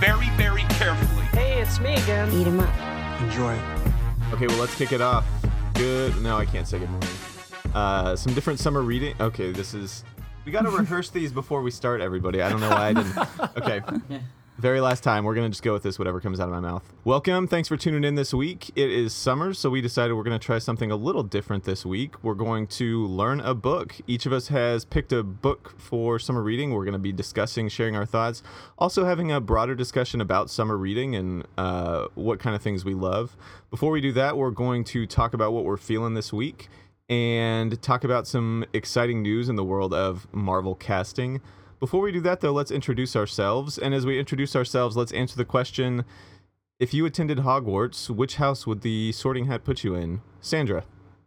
very, very carefully. Hey, it's me again. Eat 'em up. Enjoy. Okay, well, let's kick it off. Good. No, I can't say good morning. Uh, some different summer reading. Okay, this is. We got to rehearse these before we start, everybody. I don't know why I didn't. Okay. Very last time. We're going to just go with this, whatever comes out of my mouth. Welcome. Thanks for tuning in this week. It is summer, so we decided we're going to try something a little different this week. We're going to learn a book. Each of us has picked a book for summer reading. We're going to be discussing, sharing our thoughts, also having a broader discussion about summer reading and uh, what kind of things we love. Before we do that, we're going to talk about what we're feeling this week and talk about some exciting news in the world of Marvel casting. Before we do that, though, let's introduce ourselves. And as we introduce ourselves, let's answer the question if you attended Hogwarts, which house would the sorting hat put you in? Sandra.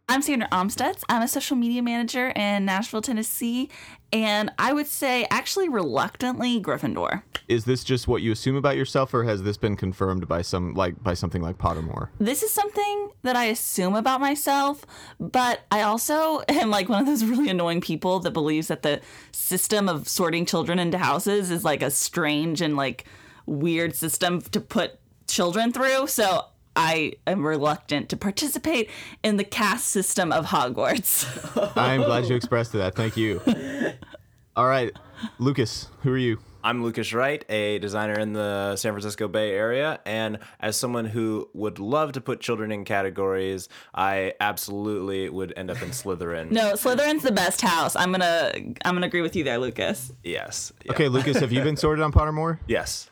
I'm Sandra Omstutz. I'm a social media manager in Nashville, Tennessee, and I would say actually reluctantly Gryffindor. Is this just what you assume about yourself, or has this been confirmed by some like by something like Pottermore? This is something that I assume about myself, but I also am like one of those really annoying people that believes that the system of sorting children into houses is like a strange and like weird system to put children through. So I am reluctant to participate in the caste system of Hogwarts. I'm glad you expressed that. Thank you. All right, Lucas, who are you? I'm Lucas Wright, a designer in the San Francisco Bay Area, and as someone who would love to put children in categories, I absolutely would end up in Slytherin. no, Slytherin's the best house. I'm gonna I'm gonna agree with you there, Lucas. Yes. Yeah. Okay, Lucas, have you been sorted on Pottermore? Yes.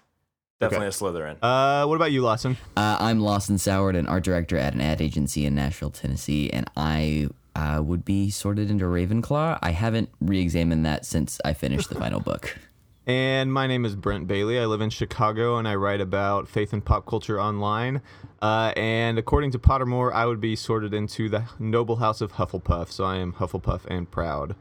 Definitely a Slytherin. Uh, what about you, Lawson? Uh, I'm Lawson Soward, an art director at an ad agency in Nashville, Tennessee, and I uh, would be sorted into Ravenclaw. I haven't re-examined that since I finished the final book. And my name is Brent Bailey. I live in Chicago and I write about faith and pop culture online. Uh, and according to Pottermore, I would be sorted into the noble house of Hufflepuff. So I am Hufflepuff and proud.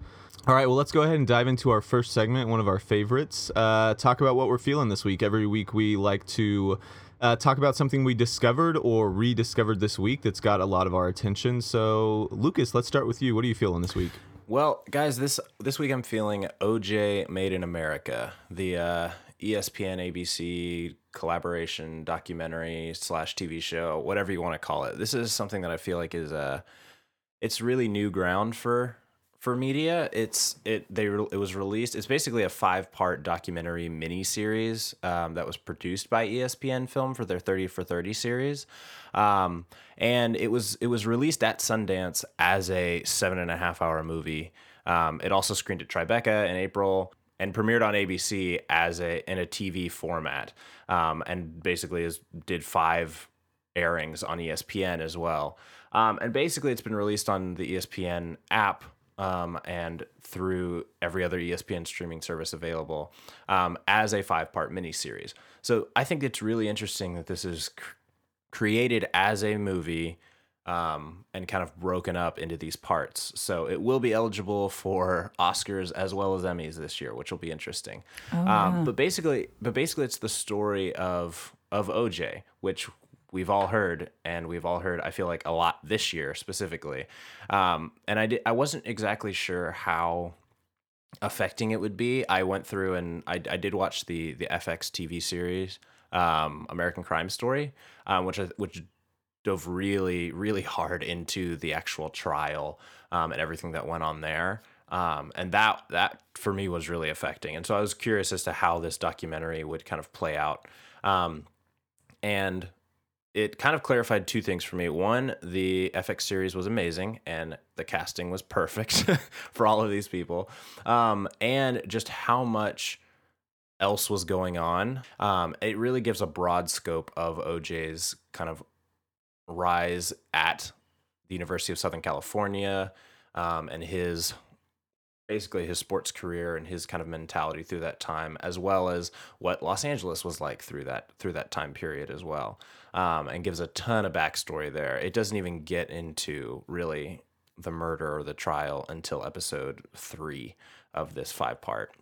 All right, well, let's go ahead and dive into our first segment, one of our favorites. Uh, talk about what we're feeling this week. Every week, we like to uh, talk about something we discovered or rediscovered this week that's got a lot of our attention. So, Lucas, let's start with you. What are you feeling this week? Well, guys, this this week I'm feeling OJ Made in America, the uh, ESPN ABC collaboration documentary slash TV show, whatever you want to call it. This is something that I feel like is uh, it's really new ground for for media. It's it they re- it was released. It's basically a five part documentary miniseries um, that was produced by ESPN Film for their Thirty for Thirty series, um, and it was it was released at Sundance as a seven and a half hour movie. Um, it also screened at Tribeca in April and premiered on ABC as a in a TV format, um, and basically is did five airings on ESPN as well. Um, and basically, it's been released on the ESPN app um, and through every other ESPN streaming service available um, as a five part miniseries. So I think it's really interesting that this is cr- created as a movie um, and kind of broken up into these parts. So it will be eligible for Oscars as well as Emmys this year, which will be interesting. um, but basically, but basically, it's the story of of OJ, which we've all heard, and we've all heard. I feel like a lot this year specifically. Um, and I did, I wasn't exactly sure how affecting it would be. I went through and I, I did watch the the FX TV series, um, American Crime Story, um, which I, which dove really really hard into the actual trial um, and everything that went on there. Um, and that that for me was really affecting. And so I was curious as to how this documentary would kind of play out. Um, and it kind of clarified two things for me. One, the FX series was amazing and the casting was perfect for all of these people. Um, and just how much else was going on. Um, it really gives a broad scope of OJ's kind of rise at the University of Southern California um, and his basically his sports career and his kind of mentality through that time, as well as what Los Angeles was like through that through that time period as well, um, and gives a ton of backstory there. It doesn't even get into really the murder or the trial until episode three of this five part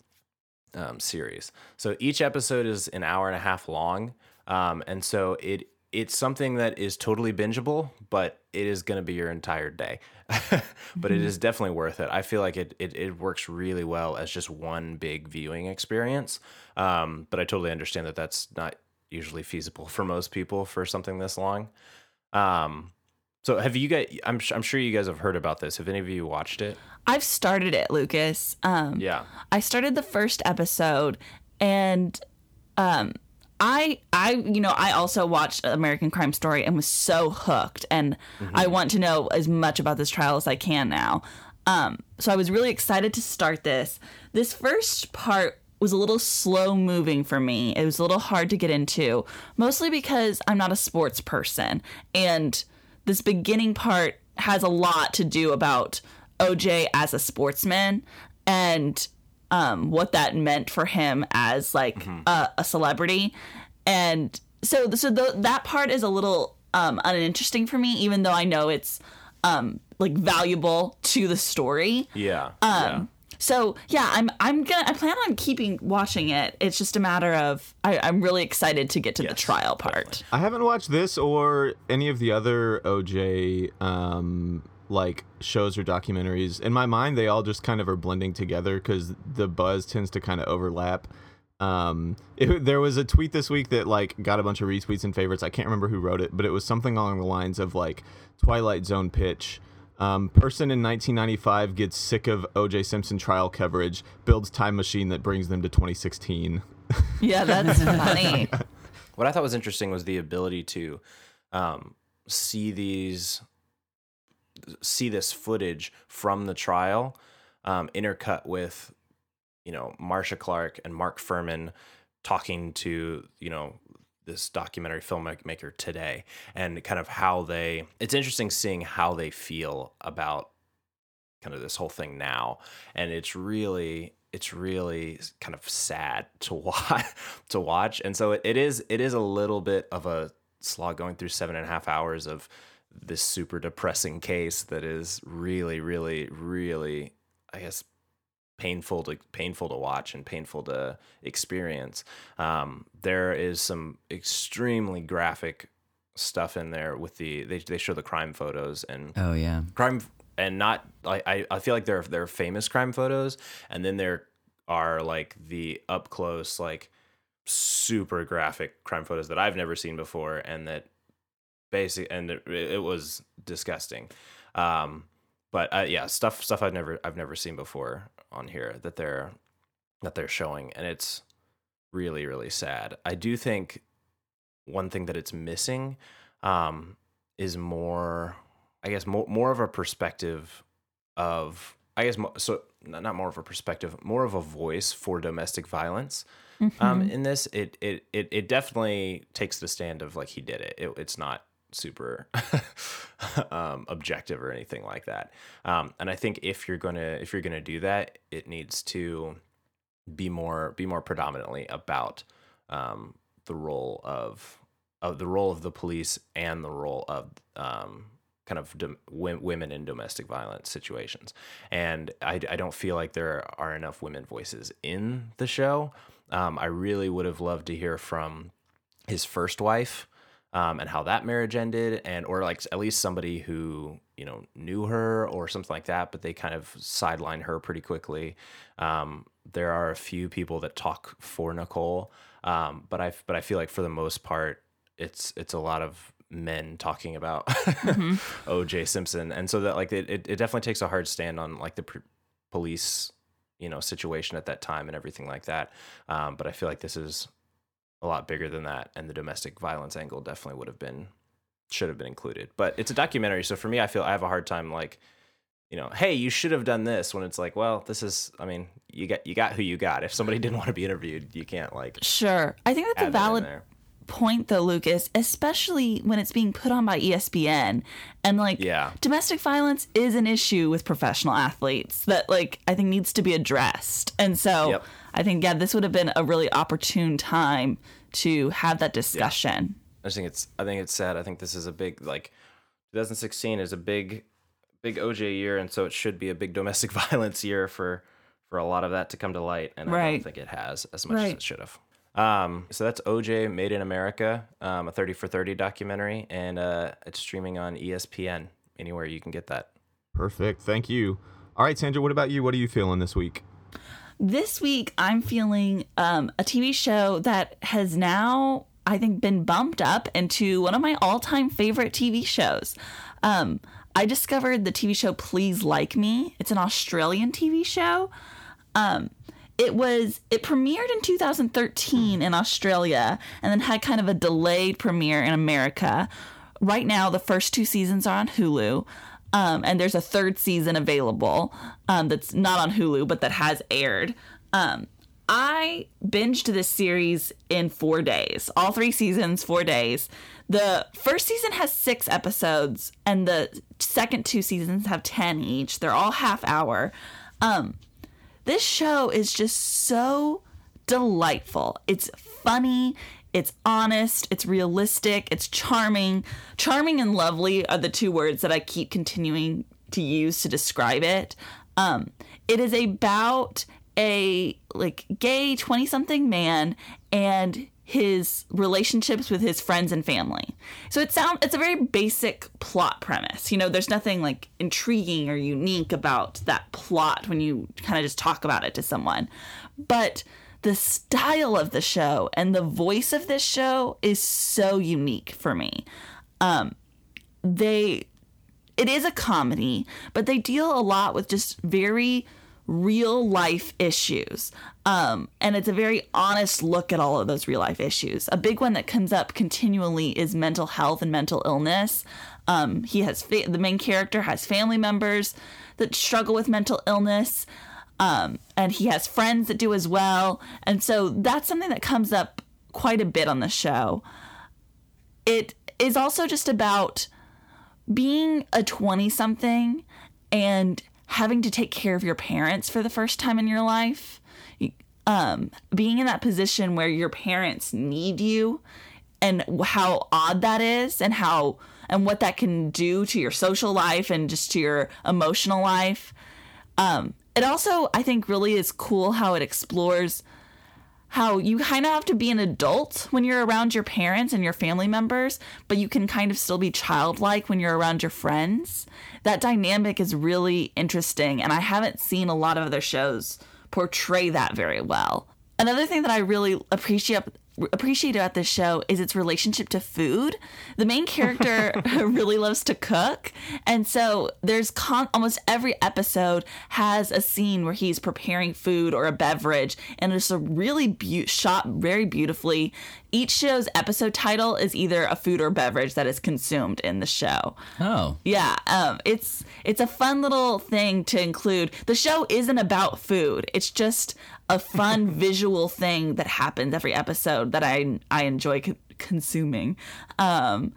um, series. So each episode is an hour and a half long, um, and so it it's something that is totally bingeable, but it is going to be your entire day. but it is definitely worth it. I feel like it, it it works really well as just one big viewing experience. Um, but I totally understand that that's not usually feasible for most people for something this long. Um, so have you guys? I'm I'm sure you guys have heard about this. Have any of you watched it? I've started it, Lucas. Um, Yeah. I started the first episode, and um, I, I, you know, I also watched American Crime Story and was so hooked, and I want to know as much about this trial as I can now. Um, so I was really excited to start this. This first part was a little slow moving for me. It was a little hard to get into, mostly because I'm not a sports person, and this beginning part has a lot to do about OJ as a sportsman and um, what that meant for him as like a, a celebrity, and so so th- that part is a little um, uninteresting for me, even though I know it's um, like valuable to the story. Yeah. Um, So yeah, I'm I'm gonna I plan on keeping watching it. It's just a matter of I, I'm really excited to get to the trial part. I haven't watched this or any of the other OJ um, like shows or documentaries. In my mind, they all just kind of are blending together because the buzz tends to kind of overlap. Um, it, there was a tweet this week that like got a bunch of retweets and favorites. I can't remember who wrote it, but it was something along the lines of like Twilight Zone pitch. Um, person in 1995 gets sick of O.J. Simpson trial coverage, builds time machine that brings them to 2016. Yeah, that's funny. What I thought was interesting was the ability to um, see these, see this footage from the trial, um, intercut with, you know, Marcia Clark and Mark Fuhrman talking to, you know, this documentary filmmaker today, and kind of how they. It's interesting seeing how they feel about kind of this whole thing now, and it's really it's really kind of sad to watch to watch and so it, it is it is a little bit of a slog going through seven and a half hours of this super depressing case that is really really really i guess painful to painful to watch and painful to experience um, there is some extremely graphic stuff in there with the they, they show the crime photos and Oh yeah. crime and not like I, I feel like there there are famous crime photos and then there are like the up close like super graphic crime photos that I've never seen before and that basic and it, it was disgusting um but uh, yeah stuff stuff I've never I've never seen before on here that they're that they're showing and it's really really sad I do think one thing that it's missing um is more I guess more more of a perspective of I guess mo- so not not more of a perspective, more of a voice for domestic violence. Um, in this, it, it it it definitely takes the stand of like he did it. it it's not super um, objective or anything like that. Um, and I think if you're gonna if you're gonna do that, it needs to be more be more predominantly about um, the role of of the role of the police and the role of um, kind of dom- women in domestic violence situations. And I, I don't feel like there are enough women voices in the show. Um, I really would have loved to hear from his first wife um, and how that marriage ended, and or like at least somebody who you know knew her or something like that, but they kind of sideline her pretty quickly. Um, there are a few people that talk for Nicole, um, but I but I feel like for the most part, it's it's a lot of men talking about OJ Simpson, and so that like it, it, it definitely takes a hard stand on like the police you know situation at that time and everything like that. Um, but I feel like this is a lot bigger than that, and the domestic violence angle definitely would have been should have been included. But it's a documentary, so for me, I feel I have a hard time like you know, hey, you should have done this when it's like, well, this is I mean, you got you got who you got. If somebody didn't want to be interviewed, you can't like Sure. I think that's a that valid point though, Lucas, especially when it's being put on by ESPN and like Yeah. domestic violence is an issue with professional athletes that like I think needs to be addressed. And so Yep. I think yeah, this would have been a really opportune time to have that discussion. I just think it's I think it's sad. I think this is a big like 2016 is a big big OJ year and so it should be a big domestic violence year for for a lot of that to come to light and I Right. don't think it has as much as it should have. Um, so that's OJ Made in America, um, a 30 for 30 documentary and uh, it's streaming on ESPN anywhere you can get that. Perfect. Thank you. All right, Sandra, what about you? What are you feeling this week? This week, I'm feeling um, a TV show that has now, I think, been bumped up into one of my all time favorite TV shows. Um, I discovered the TV show Please Like Me. It's an Australian TV show. Um, it was it premiered in 2013 in Australia and then had kind of a delayed premiere in America. Right now, the first two seasons are on Hulu, um, and there's a third season available um, that's not on Hulu but that has aired. Um, I binged this series in four days, all three seasons, four days. The first season has six episodes, and the second two seasons have 10 each. They're all half hour. Um, this show is just so delightful. It's funny, it's honest, it's realistic, it's charming. Charming and lovely are the two words that I keep continuing to use to describe it. Um, it is about a like gay 20 something man and his relationships with his friends and family. So it sound it's a very basic plot premise. You know, there's nothing like intriguing or unique about that plot when you kind of just talk about it to someone. But the style of the show and the voice of this show is so unique for me. Um they it is a comedy, but they deal a lot with just very real life issues. Um, and it's a very honest look at all of those real life issues. A big one that comes up continually is mental health and mental illness. Um, he has fa- the main character has family members that struggle with mental illness. Um, and he has friends that do as well. And so that's something that comes up quite a bit on the show. It is also just about being a 20 something and having to take care of your parents for the first time in your life um, being in that position where your parents need you and how odd that is and how and what that can do to your social life and just to your emotional life um, it also i think really is cool how it explores how you kind of have to be an adult when you're around your parents and your family members, but you can kind of still be childlike when you're around your friends. That dynamic is really interesting, and I haven't seen a lot of other shows portray that very well. Another thing that I really appreciate appreciate about this show is its relationship to food. The main character really loves to cook, and so there's con- almost every episode has a scene where he's preparing food or a beverage, and it's a really be- shot very beautifully. Each show's episode title is either a food or beverage that is consumed in the show. Oh, Yeah, um, it's it's a fun little thing to include. The show isn't about food; it's just a fun visual thing that happens every episode that I I enjoy co- consuming. Um,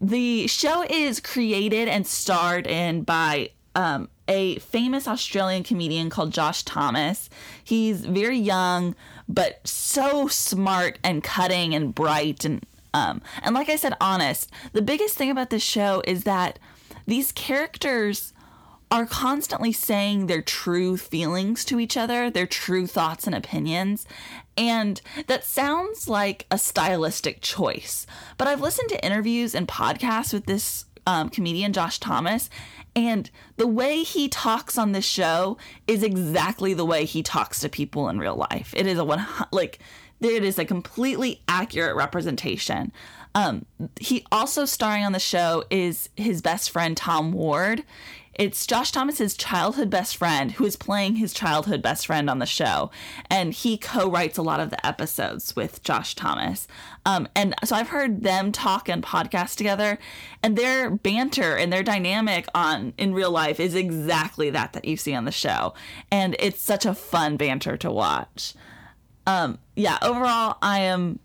the show is created and starred in by um, a famous Australian comedian called Josh Thomas. He's very young, but so smart and cutting and bright and um, and like I said, honest. The biggest thing about this show is that these characters are constantly saying their true feelings to each other, their true thoughts and opinions. And that sounds like a stylistic choice. But I've listened to interviews and podcasts with this um, comedian, Josh Thomas, and the way he talks on this show is exactly the way he talks to people in real life. It is a one, like, it is a completely accurate representation. Um, he also starring on the show is his best friend Tom Ward. It's Josh Thomas's childhood best friend who is playing his childhood best friend on the show, and he co-writes a lot of the episodes with Josh Thomas. Um, and so I've heard them talk and podcast together, and their banter and their dynamic on in real life is exactly that that you see on the show, and it's such a fun banter to watch. Um, yeah, overall, I am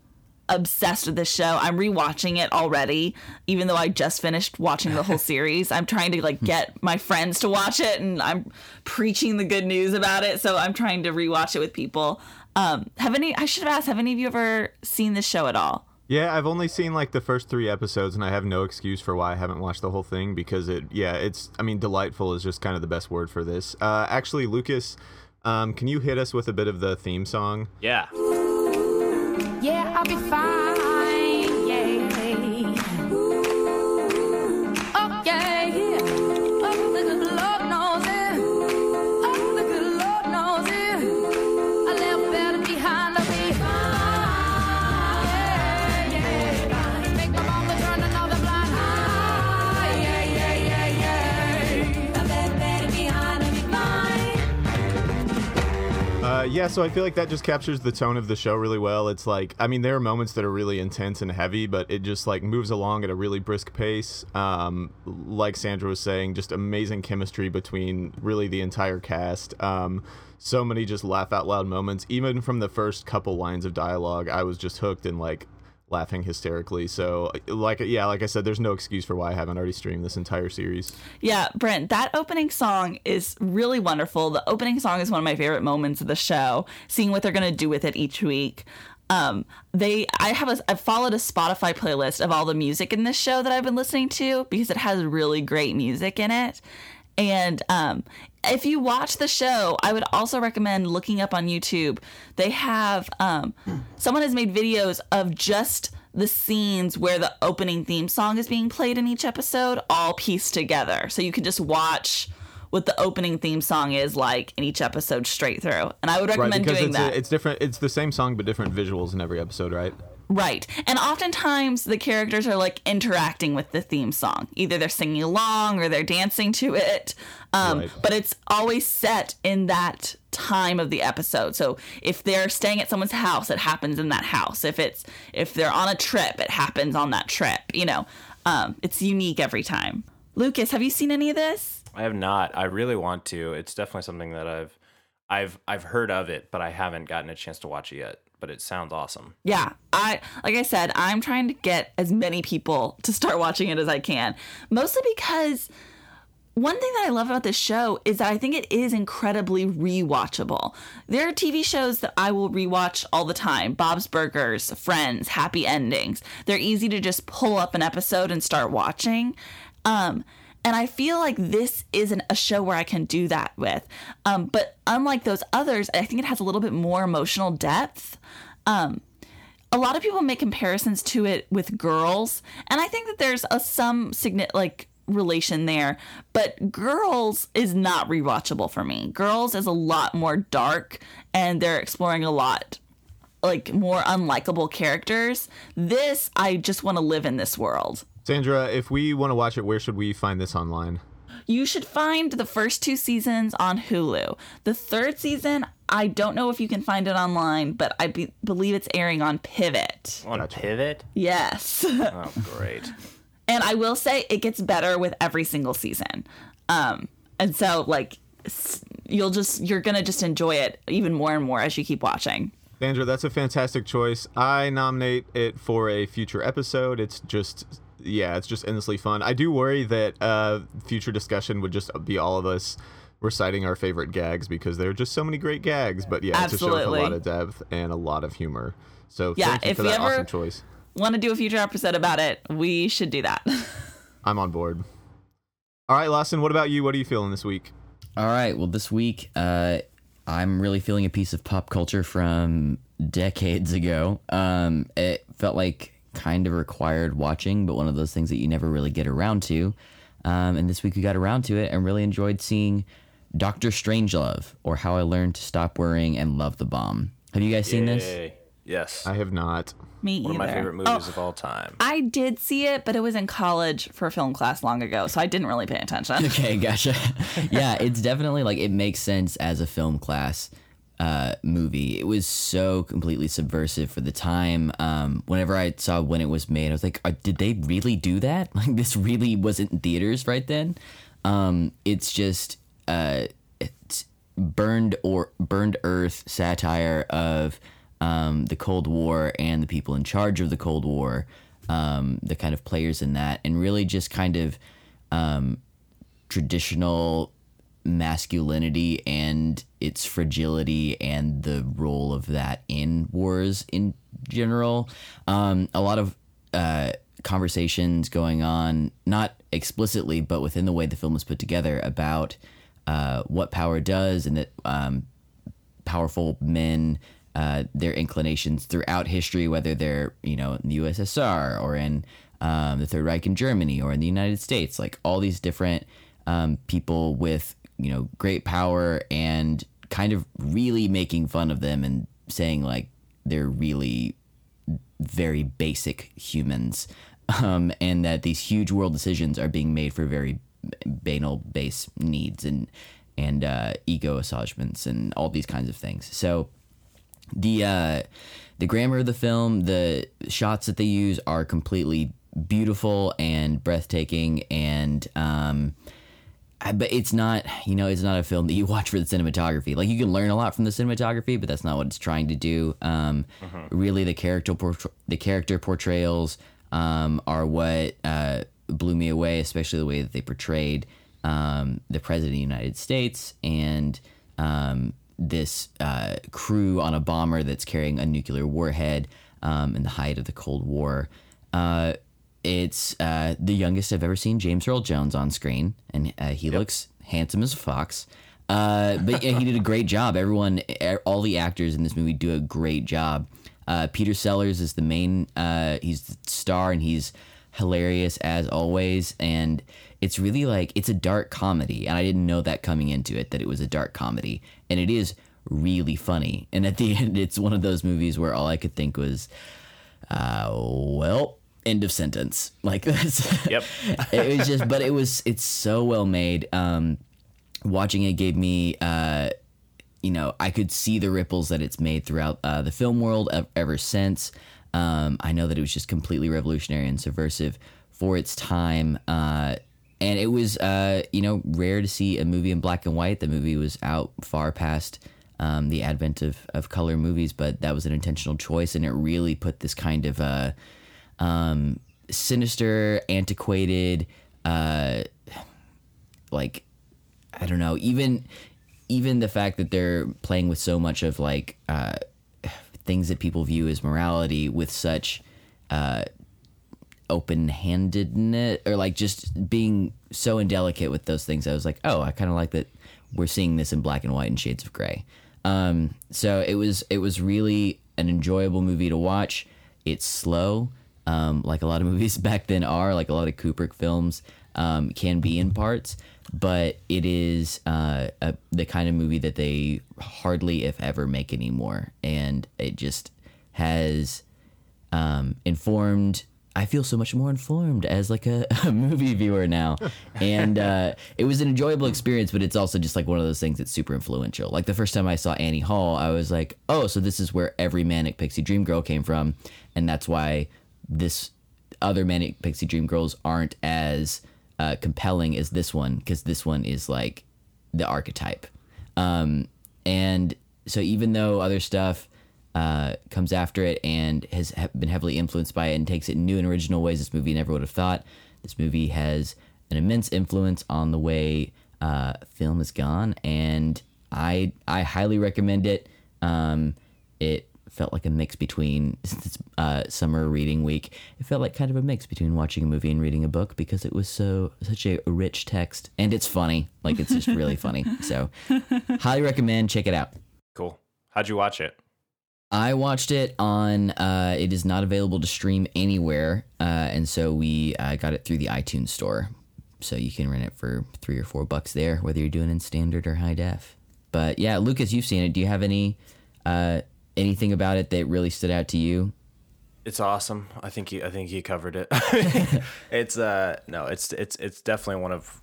obsessed with this show. I'm rewatching it already, even though I just finished watching the whole series. I'm trying to like get my friends to watch it, and I'm preaching the good news about it. So I'm trying to rewatch it with people. Um, have any? I should have asked. Have any of you ever seen this show at all? Yeah, I've only seen like the first three episodes, and I have no excuse for why I haven't watched the whole thing because it, yeah, it's, I mean, delightful is just kind of the best word for this. Uh, actually, Lucas, um, can you hit us with a bit of the theme song? Yeah. Yeah, I'll be fine. Yeah, so I feel like that just captures the tone of the show really well. It's like, I mean, there are moments that are really intense and heavy, but it just like moves along at a really brisk pace. Um, like Sandra was saying, just amazing chemistry between really the entire cast. Um, so many just laugh out loud moments. Even from the first couple lines of dialogue, I was just hooked and like laughing hysterically. So, like, yeah, like I said, there's no excuse for why I haven't already streamed this entire series. Yeah, Brent, that opening song is really wonderful. The opening song is one of my favorite moments of the show, seeing what they're going to do with it each week. Um, they, I have a, I've followed a Spotify playlist of all the music in this show that I've been listening to because it has really great music in it. And um, if you watch the show, I would also recommend looking up on YouTube. They have um, someone has made videos of just the scenes where the opening theme song is being played in each episode, all pieced together. So you can just watch what the opening theme song is like in each episode straight through. And I would recommend because doing it's, that. A, it's different. It's the same song, but different visuals in every episode, right? Right. And oftentimes the characters are like interacting with the theme song. Either they're singing along or they're dancing to it. Um, Right. But it's always set in that time of the episode. So if they're staying at someone's house, it happens in that house. If it's if they're on a trip, it happens on that trip. You know, um, it's unique every time. Lucas, have you seen any of this? I have not. I really want to. It's definitely something that I've I've I've heard of it, but I haven't gotten a chance to watch it yet. But it sounds awesome. Yeah, I like I said, I'm trying to get as many people to start watching it as I can. Mostly because one thing that I love about this show is that I think it is incredibly rewatchable. There are TV shows that I will rewatch all the time Bob's Burgers, Friends, Happy Endings. They're easy to just pull up an episode and start watching. Um, and I feel like this isn't a show where I can do that with. Um, but unlike those others, I think it has a little bit more emotional depth. Um, a lot of people make comparisons to it with girls and i think that there's a some signi- like relation there but girls is not rewatchable for me girls is a lot more dark and they're exploring a lot like more unlikable characters this i just want to live in this world Sandra, if we want to watch it, where should we find this online? you should find the first two seasons on Hulu. The third season, I don't know if you can find it online, but I be- believe it's airing on Pivot. On a Pivot? Yes. Oh, great. And I will say it gets better with every single season. Um, and so like you'll just you're gonna just enjoy it even more and more as you keep watching. Andrew, that's a fantastic choice. I nominate it for a future episode. It's just, yeah, it's just endlessly fun. I do worry that uh, future discussion would just be all of us reciting our favorite gags because there are just so many great gags. But yeah, it's a show with a lot of depth and a lot of humor. So Yeah, thank you for that ever- awesome choice. Want to do a future episode about it? We should do that. I'm on board. All right, Lawson, what about you? What are you feeling this week? All right. Well, this week, uh, I'm really feeling a piece of pop culture from decades ago. Um, it felt like kind of required watching, but one of those things that you never really get around to. Um, and this week we got around to it and really enjoyed seeing Doctor Strangelove, or How I Learned to Stop Worrying and Love the Bomb. Have you guys seen this? Yes. I have not. Me One of either. my favorite Oh, movies of all time. I did see it, but it was in college for a film class long ago, so I didn't really pay attention. Okay, gotcha. yeah, it's definitely like it makes sense as a film class uh, movie. It was so completely subversive for the time. Um, whenever I saw when it was made, I was like, "Are- did they really do that? Like this really wasn't in theaters right then. Um, it's just uh, it's burned or burned earth satire of um, the Cold War and the people in charge of the Cold War, um, the kind of players in that, and really just kind of um, traditional masculinity and its fragility and the role of that in wars in general. Um, a lot of uh, conversations going on, not explicitly, but within the way the film was put together about uh, what power does and that um, powerful men. Uh, their inclinations throughout history, whether they're you know in the USSR or in um, the Third Reich in Germany or in the United States, like all these different um, people with you know great power and kind of really making fun of them and saying like they're really very basic humans um, and that these huge world decisions are being made for very banal base needs and and uh, ego assuagements and all these kinds of things. So the uh, the grammar of the film the shots that they use are completely beautiful and breathtaking and um, I- but it's not you know it's not a film that you watch for the cinematography. Like you can learn a lot from the cinematography but that's not what it's trying to do. Um, really the character portray- the character portrayals um, are what uh, blew me away especially the way that they portrayed um, the president of the united states and um, this uh, crew on a bomber that's carrying a nuclear warhead um, in the height of the cold war uh, it's uh, the youngest I've ever seen James Earl Jones on screen, and uh, he looks handsome as a fox. Uh, but yeah, he did a great job. Everyone, all the actors in this movie do a great job. Uh, Peter Sellers is the main. Uh, he's the star, and he's hilarious as always. And it's really like it's a dark comedy, and I didn't know that coming into it that it was a dark comedy, and it is really funny. And at the end, it's one of those movies where all I could think was, uh, well, end of sentence. Like that's Yep. it was just but it was it's so well made. Um watching it gave me uh you know, I could see the ripples that it's made throughout uh, the film world ever since. Um, I know that it was just completely revolutionary and subversive for its time. Uh, and it was, uh, you know, rare to see a movie in black and white. The movie was out far past um, the advent of, of color movies, but that was an intentional choice. And it really put this kind of uh, um, sinister, antiquated, uh, like I don't know, even even the fact that they're playing with so much of like uh, things that people view as morality with such uh, open-handedness or like just being so indelicate with those things. I was like, oh, I kind of like that we're seeing this in black and white and shades of gray. Um, so it was it was really an enjoyable movie to watch. It's slow, um, like a lot of movies back then are, like a lot of Kubrick films um, can be in parts, but it is uh, a, the kind of movie that they hardly, if ever, make anymore, and it just has um, informed. I feel so much more informed as like a, a movie viewer now, and uh, it was an enjoyable experience. But it's also just like one of those things that's super influential. Like the first time I saw Annie Hall, I was like, "Oh, so this is where every manic pixie dream girl came from," and that's why this other manic pixie dream girls aren't as uh, compelling as this one because this one is like the archetype. Um, and so even though other stuff uh, comes after it and has been heavily influenced by it and takes it in new and original ways this movie never would have thought, this movie has an immense influence on the way uh, film has gone, and I I highly recommend it. Um, it felt like a mix between uh, summer reading week. It felt like kind of a mix between watching a movie and reading a book because it was so such a rich text and it's funny. Like it's just really funny. So highly recommend. Check it out. Cool. How'd you watch it? I watched it on. Uh, it is not available to stream anywhere, uh, and so we uh, got it through the iTunes store. So you can rent it for three or four bucks there, whether you're doing it in standard or high def. But yeah, Lucas, you've seen it. Do you have any uh, anything about it that really stood out to you? It's awesome. I think you I think you covered it. it's uh no, it's it's it's definitely one of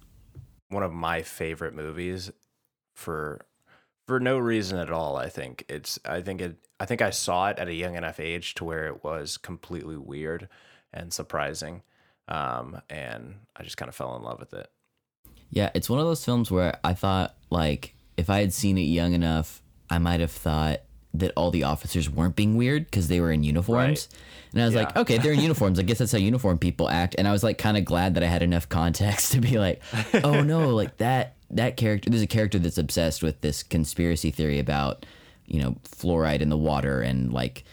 one of my favorite movies for for no reason at all, I think. It's I think it I think I saw it at a young enough age to where it was completely weird and surprising. Um and I just kind of fell in love with it. Yeah, it's one of those films where I thought like if I had seen it young enough, I might have thought that all the officers weren't being weird because they were in uniforms. And I was like, okay, they're in uniforms. I guess that's how uniform people act. And I was like, kind of glad that I had enough context to be like, oh no, like that that character. There's a character that's obsessed with this conspiracy theory about, you know, fluoride in the water and like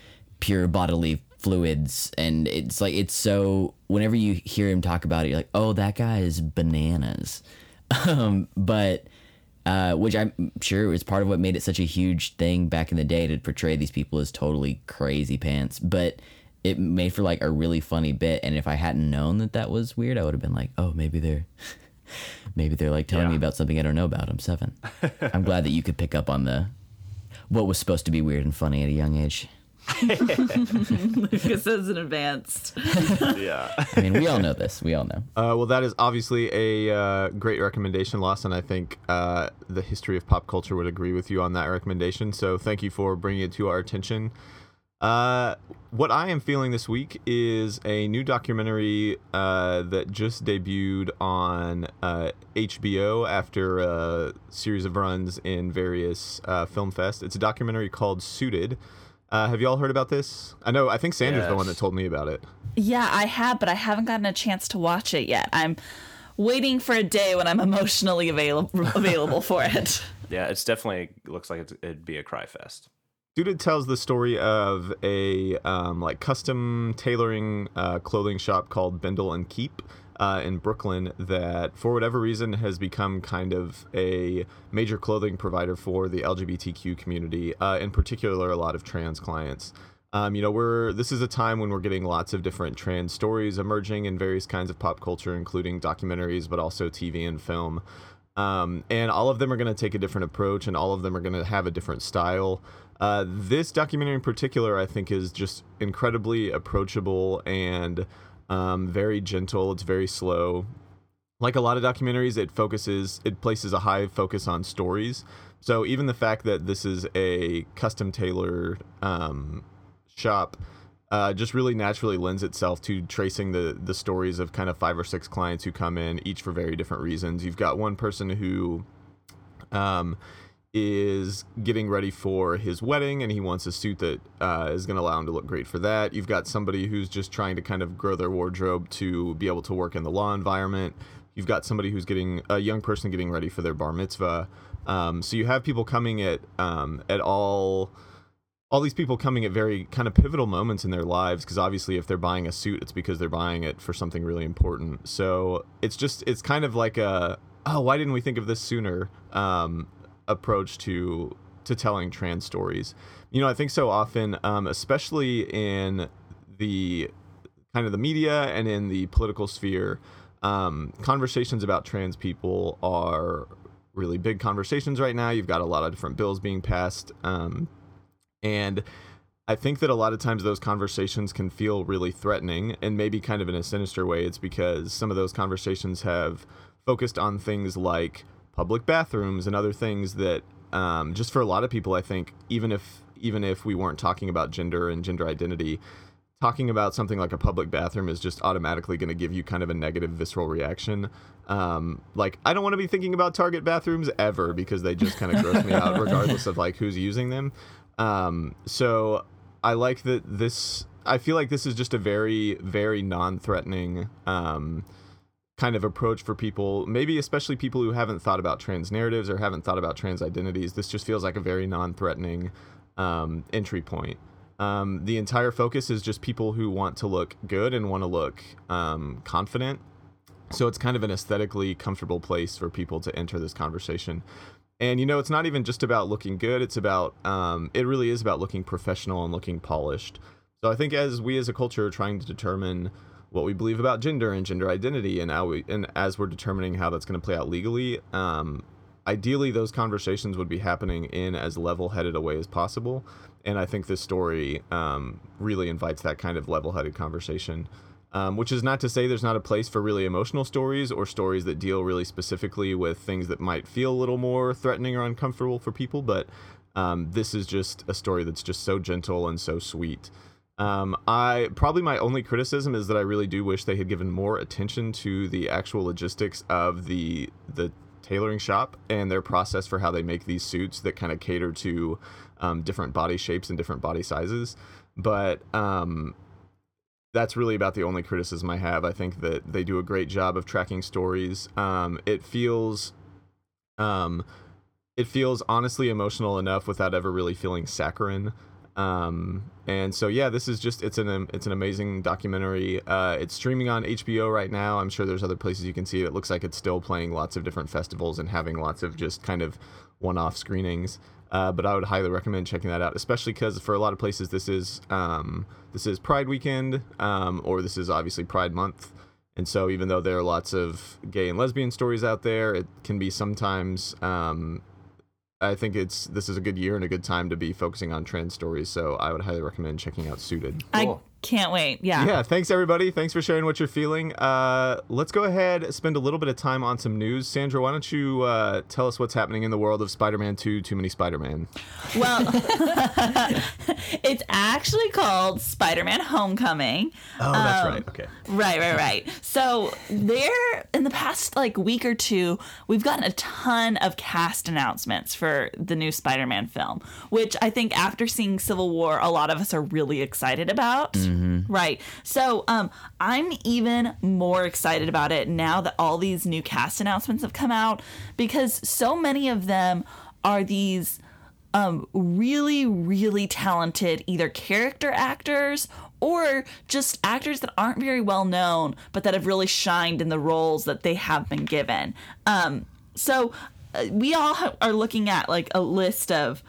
pure bodily fluids. And it's like it's so. Whenever you hear him talk about it, you're like, oh, that guy is bananas. um, but uh, which I'm sure was part of what made it such a huge thing back in the day to portray these people as totally crazy pants. But it made for like a really funny bit, and if I hadn't known that that was weird, I would have been like, oh, maybe they're. Maybe they're like telling me about something I don't know about. I'm seven. I'm glad that you could pick up on the what was supposed to be weird and funny at a young age. Lucas is an advanced. Yeah. I mean, we all know this. We all know. Uh, well, that is obviously a uh, great recommendation, Lawson. I think uh, the history of pop culture would agree with you on that recommendation. So thank you for bringing it to our attention. Uh, what I am feeling this week is a new documentary uh, that just debuted on uh, HBO after a series of runs in various uh, film fest. It's a documentary called Suited. Uh, have you all heard about this? I know. I think Sanders the one that told me about it. Yeah, I have, but I haven't gotten a chance to watch it yet. I'm waiting for a day when I'm emotionally available available for it. Yeah, it's definitely looks like it's, it'd be a cry fest. Dude tells the story of a um, like custom tailoring uh, clothing shop called Bindle and Keep uh, in Brooklyn that, for whatever reason, has become kind of a major clothing provider for the LGBTQ community, uh, in particular, a lot of trans clients. Um, you know, we're this is a time when we're getting lots of different trans stories emerging in various kinds of pop culture, including documentaries, but also TV and film. Um, and all of them are going to take a different approach, and all of them are going to have a different style. Uh, this documentary in particular, I think, is just incredibly approachable and um, very gentle. It's very slow. Like a lot of documentaries, it focuses, it places a high focus on stories. So even the fact that this is a custom tailored um, shop uh, just really naturally lends itself to tracing the the stories of kind of five or six clients who come in, each for very different reasons. You've got one person who um, is getting ready for his wedding and he wants a suit that uh, is going to allow him to look great for that. You've got somebody who's just trying to kind of grow their wardrobe to be able to work in the law environment. You've got somebody who's getting a young person getting ready for their bar mitzvah. Um, so you have people coming at um, at all all these people coming at very kind of pivotal moments in their lives because obviously if they're buying a suit it's because they're buying it for something really important so it's just it's kind of like a oh why didn't we think of this sooner um, approach to to telling trans stories you know i think so often um, especially in the kind of the media and in the political sphere um, conversations about trans people are really big conversations right now you've got a lot of different bills being passed um, and I think that a lot of times those conversations can feel really threatening and maybe kind of in a sinister way. It's because some of those conversations have focused on things like public bathrooms and other things that um, just for a lot of people, I think, even if even if we weren't talking about gender and gender identity, talking about something like a public bathroom is just automatically going to give you kind of a negative visceral reaction. Um, like I don't want to be thinking about Target bathrooms ever because they just kind of gross me out, regardless of like who's using them. Um, so I like that this. I feel like this is just a very, very non-threatening um, kind of approach for people. Maybe especially people who haven't thought about trans narratives or haven't thought about trans identities. This just feels like a very non-threatening um, entry point. Um, the entire focus is just people who want to look good and want to look um, confident. So it's kind of an aesthetically comfortable place for people to enter this conversation. And you know, it's not even just about looking good. It's about um, it really is about looking professional and looking polished. So I think as we as a culture are trying to determine what we believe about gender and gender identity, and how we and as we're determining how that's going to play out legally, um, ideally those conversations would be happening in as level-headed a way as possible. And I think this story um, really invites that kind of level-headed conversation. Um, which is not to say there's not a place for really emotional stories or stories that deal really specifically with things that might feel a little more threatening or uncomfortable for people. But um, this is just a story that's just so gentle and so sweet. Um, I probably my only criticism is that I really do wish they had given more attention to the actual logistics of the the tailoring shop and their process for how they make these suits that kind of cater to um, different body shapes and different body sizes. But um, that's really about the only criticism I have. I think that they do a great job of tracking stories. Um, it feels, um, it feels honestly emotional enough without ever really feeling saccharine. Um, and so yeah, this is just it's an it's an amazing documentary. Uh, it's streaming on HBO right now. I'm sure there's other places you can see it. It looks like it's still playing lots of different festivals and having lots of just kind of one-off screenings. Uh, but I would highly recommend checking that out, especially because for a lot of places this is um, this is Pride weekend, um, or this is obviously Pride month, and so even though there are lots of gay and lesbian stories out there, it can be sometimes. Um, I think it's this is a good year and a good time to be focusing on trans stories. So I would highly recommend checking out Suited. I can't wait. Yeah. Yeah, thanks everybody. Thanks for sharing what you're feeling. Uh, let's go ahead spend a little bit of time on some news. Sandra, why don't you uh, tell us what's happening in the world of Spider-Man 2: Too Many Spider-Man? Well, it's actually called Spider-Man: Homecoming. Oh, that's Um, right. Okay. Right, right, right. So there, in the past like week or two, we've gotten a ton of cast announcements for the new Spider-Man film, which I think after seeing Civil War, a lot of us are really excited about. Right. So um, I'm even more excited about it now that all these new cast announcements have come out because so many of them are these um, really, really talented either character actors or just actors that aren't very well known, but that have really shined in the roles that they have been given. Um, so uh, we all ha- are looking at like a list of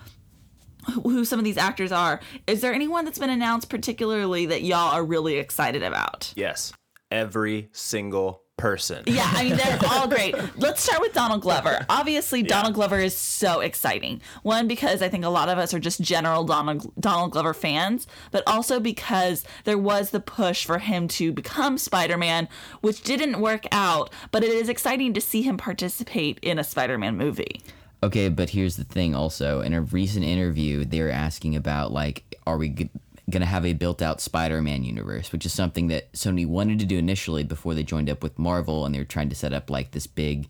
who some of these actors are. Is there anyone that's been announced particularly that y'all are really excited about? Yes, every single person. Yeah, I mean they're all great. Let's start with Donald Glover. Obviously, Donald Glover is so exciting. One because I think a lot of us are just general Donald Donald Glover fans, but also because there was the push for him to become Spider-Man, which didn't work out, but it is exciting to see him participate in a Spider-Man movie. Okay, but here's the thing also. In a recent interview, they were asking about, like, are we g- going to have a built out Spider Man universe, which is something that Sony wanted to do initially before they joined up with Marvel and they were trying to set up, like, this big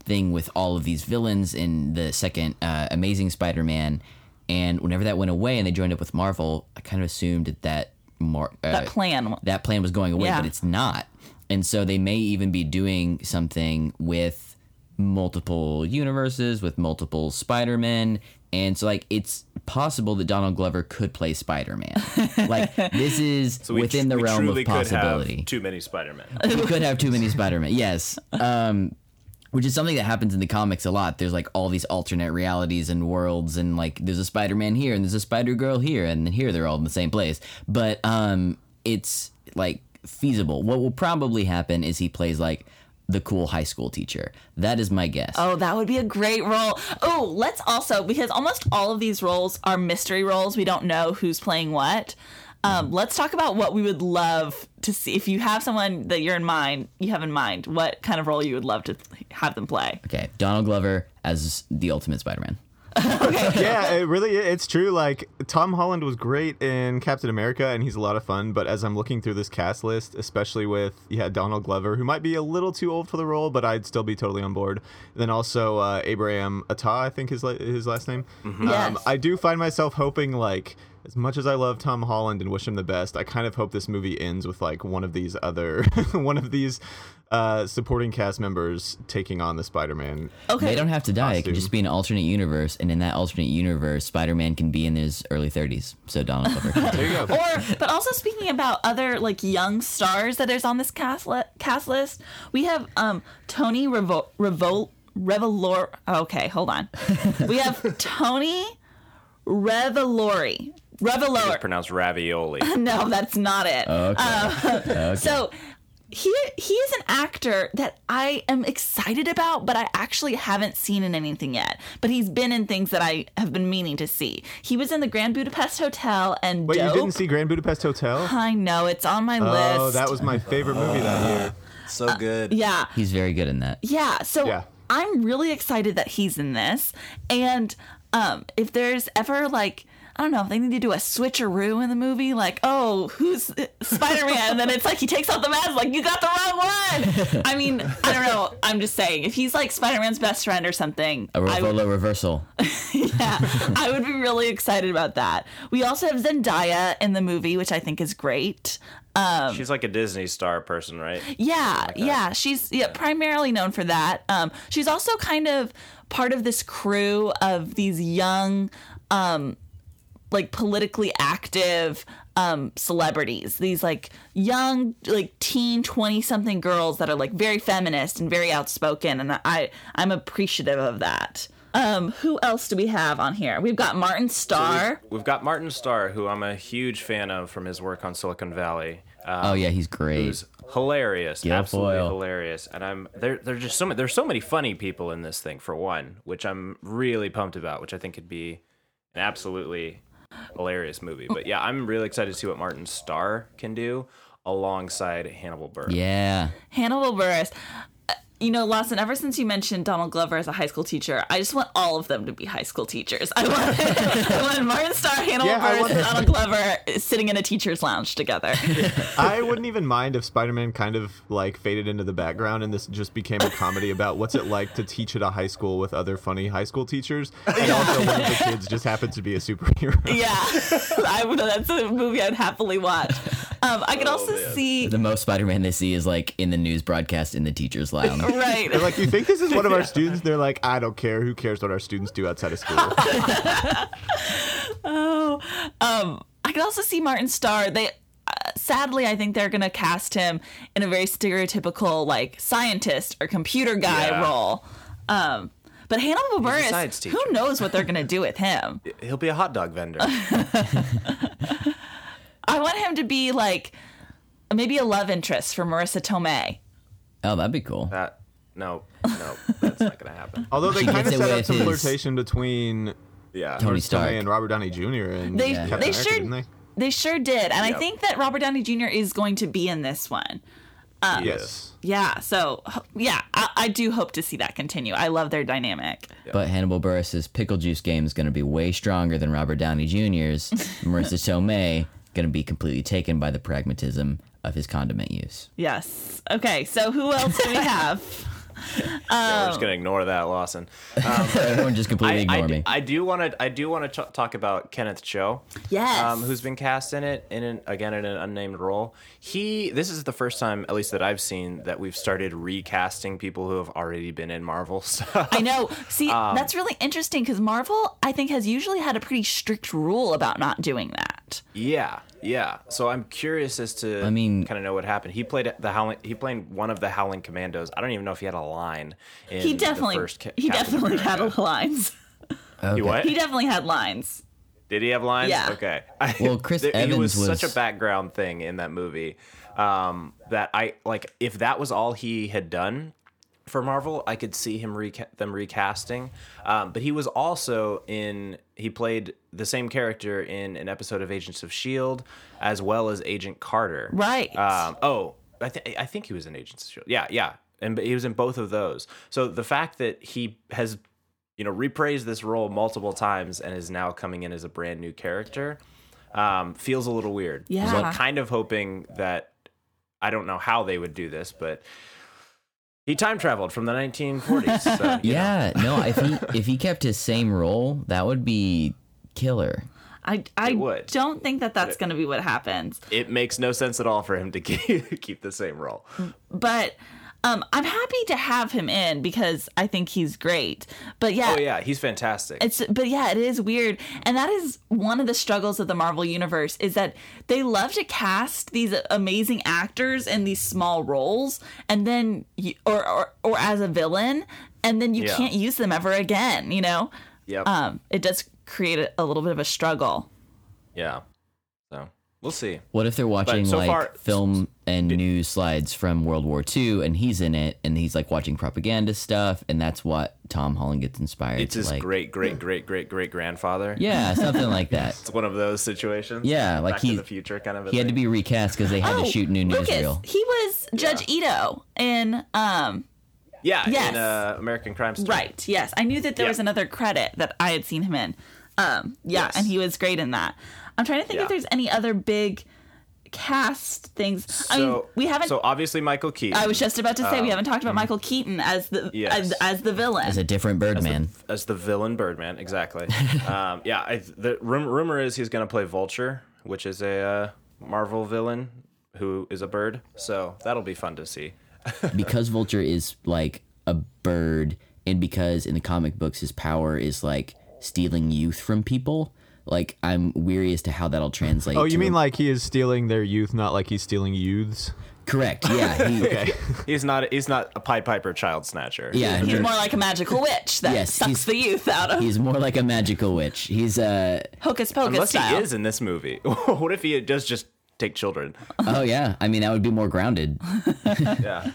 thing with all of these villains in the second uh, Amazing Spider Man. And whenever that went away and they joined up with Marvel, I kind of assumed that that, Mar- uh, That plan. that plan was going away, Yeah. but it's not. And so they may even be doing something with multiple universes, with multiple Spider Men. And so, like, it's possible that Donald Glover could play Spider Man. like, this is So within tr- the realm truly of possibility. Could have too many Spider-Man. we could have too many Spider Man. Yes. Um, which is something that happens in the comics a lot. There's like all these alternate realities and worlds, and like there's a Spider Man here, and there's a Spider Girl here, and then here they're all in the same place. But um, it's like feasible. What will probably happen is he plays like the cool high school teacher. That is my guess. Oh, that would be a great role. Oh, let's also because almost all of these roles are mystery roles. We don't know who's playing what. Um, let's talk about what we would love to see. If you have someone that you're in mind, you have in mind, what kind of role you would love to have them play. Okay, Donald Glover as the Ultimate Spider Man. yeah, it really it's true. Like Tom Holland was great in Captain America, and he's a lot of fun. But as I'm looking through this cast list, especially with yeah Donald Glover, who might be a little too old for the role, but I'd still be totally on board. then also uh, Abraham Attah, I think his la- his last name. Yes. Um, I do find myself hoping like. As much as I love Tom Holland and wish him the best, I kind of hope this movie ends with like one of these other, one of these uh, supporting cast members taking on the Spider-Man. Okay. They don't have to die. It can just be an alternate universe, and in that alternate universe, Spider Man can be in his early 30s. So Donald Glover. There you go. or but also speaking about other like young stars that is on this cast, li- cast list, we have um Tony Revo Revo Revelor. Okay, hold on. We have Tony Revolori. Revolori. It's pronounced ravioli. No, that's not it. Okay. So he he is an actor that I am excited about, but I actually haven't seen in anything yet. But he's been in things that I have been meaning to see. He was in the Grand Budapest Hotel and Wait, Dope. you didn't see Grand Budapest Hotel? I know it's on my list. Oh, that was my favorite movie that year. So good. yeah, He's very good in that. yeah. So Yeah. I'm really excited that he's in this, and um, if there's ever like I don't know if they need to do a switcheroo in the movie, like, oh, who's Spider Man? And then it's like he takes off the mask, like, you got the wrong one. I mean, I don't know. I'm just saying, if he's like Spider Man's best friend or something, A I would- reversal. yeah, I would be really excited about that. We also have Zendaya in the movie, which I think is great. Um, She's like a Disney star person, right? yeah, yeah, she's yeah primarily known for that. Um, she's also kind of part of this crew of these young, um, like politically active um celebrities these like young like teen 20 something girls that are like very feminist and very outspoken and i i'm appreciative of that um who else do we have on here we've got martin starr We've got Martin Starr, who I'm a huge fan of from his work on Silicon Valley. Um, Oh yeah, he's great. who's hilarious, Yeah, absolutely foil. hilarious. And I'm there. There's just so many. There's so many funny people in this thing. For one, which I'm really pumped about, which I think could be an absolutely hilarious movie. But yeah, I'm really excited to see what Martin Starr can do alongside Hannibal Buress. Yeah. Hannibal Buress. You know, Lawson, ever since you mentioned Donald Glover as a high school teacher, I just want all of them to be high school teachers. I want, I want Martin Starr, Hannibal Yeah, and Donald Glover sitting in a teacher's lounge together. I wouldn't even mind if Spider-Man kind of like faded into the background and this just became a comedy about what's it like to teach at a high school with other funny high school teachers, and also one of the kids just happens to be a superhero. yeah, I. That's a movie I'd happily watch. Um, I could Oh, also see. The most Spider-Man they see is like in the news broadcast in the teacher's lounge. Right. They're like, you think this is one of our students? They're like, I don't care. Who cares what our students do outside of school? Oh, um, I could also see Martin Starr. They uh, sadly, I think they're gonna cast him in a very stereotypical like scientist or computer guy Yeah. role. Um, but Hannibal a Buress, who knows what they're gonna do with him? He'll be a hot dog vendor. I want him to be like maybe a love interest for Marisa Tomei. Oh, that'd be cool. that no, no, that's not gonna happen. Although they She kind of gets it set up with some his- flirtation between Yeah, uh, Tony Marisa Stark. Tomei and Robert Downey Jr. and They Captain they America, sure didn't they? they sure did, and I Yep. think that Robert Downey Jr. is going to be in this one. Uh, yes. Yeah, so h- yeah, I, I do hope to see that continue. I love their dynamic. But Hannibal Buress's pickle juice game is going to be way stronger than Robert Downey Jr.'s. Marisa Tomei going to be completely taken by the pragmatism of his condiment use. Yes. Okay, so who else do we have? Yeah, we're just gonna ignore that, Lawson. Everyone just completely I, ignore I, me. I do want to. I do want to talk about Kenneth Choi. Yes. Um, who's been cast in it in an, again in an unnamed role. He. This is the first time, at least that I've seen, that we've started recasting people who have already been in Marvel stuff. I know. See, Um, that's really interesting because Marvel, I think, has usually had a pretty strict rule about not doing that. Yeah, yeah. So I'm curious as to. I mean- kind of know what happened. He played the Howling. He played one of the Howling Commandos. I don't even know if he had a line. In He definitely, The first Ca- he Captain definitely had America. lines. He what? He definitely had lines. Did he have lines? Yeah. Okay. Well, Chris There- Evans he was, such a background thing in that movie um, that I like. If that was all he had done for Marvel, I could see him reca- them recasting. Um, but he was also in. He played the same character in an episode of Agents of Shield, as well as Agent Carter. Right. Um, oh, I think I think he was in Agents of Shield. Yeah, yeah, and he was in both of those. So the fact that he has, you know, repraised this role multiple times and is now coming in as a brand new character, um, feels a little weird. Yeah, So Yeah. I'm kind of hoping that I don't know how they would do this, but he time traveled from the 1940s. So, you know. yeah, no, if he if he kept his same role, that would be killer. I, I would. don't think that that's going to be what happens. It makes no sense at all for him to keep, keep the same role. But um, I'm happy to have him in because I think he's great. But yeah, Oh yeah, he's fantastic. It's but yeah, it is weird, and that is one of the struggles of the Marvel universe is that they love to cast these amazing actors in these small roles, and then you, or, or or as a villain, and then you Yeah. can't use them ever again. You know, yep. um, it does create a, a little bit of a struggle. yeah. So we'll see. What if they're watching so like far- film and news slides from World War II and he's in it and he's like watching propaganda stuff and that's what Tom Holland gets inspired It's to his like great great great great great grandfather. Yeah, something like that. It's one of those situations. Yeah, like Back he- the future kind of. A He had to be recast because they had oh, to shoot new Lucas, newsreel. he was Judge Ito in um Yeah, Yes. in uh, American Crime Story. right. Yes, I knew that there Yeah. was another credit that I had seen him in. Um, yeah, Yes. and he was great in that. I'm trying to think Yeah. if there's any other big cast things. I mean, So we haven't. So obviously Michael Keaton. I was just about to say we Um, haven't talked about Michael Keaton as the Yes. as, as the villain. As a different Birdman. as the villain Birdman, exactly. um, yeah, I, the rum, rumor is he's going to play Vulture, which is a uh, Marvel villain who is a bird. So that'll be fun to see. because Vulture is like a bird, and because in the comic books his power is like stealing youth from people. Like I'm weary as to how that'll translate. Oh, to you mean a- like he is stealing their youth, not like he's stealing youths? correct? Yeah, he, Okay. He's not he's not a Pied Piper child snatcher. yeah. He's he- more like a magical witch that Yes, sucks he's- the youth out of he's more like a magical witch. He's uh hocus pocus Unless style. he is in this movie. what if he does just take children? oh yeah. I mean that would be more grounded. Yeah.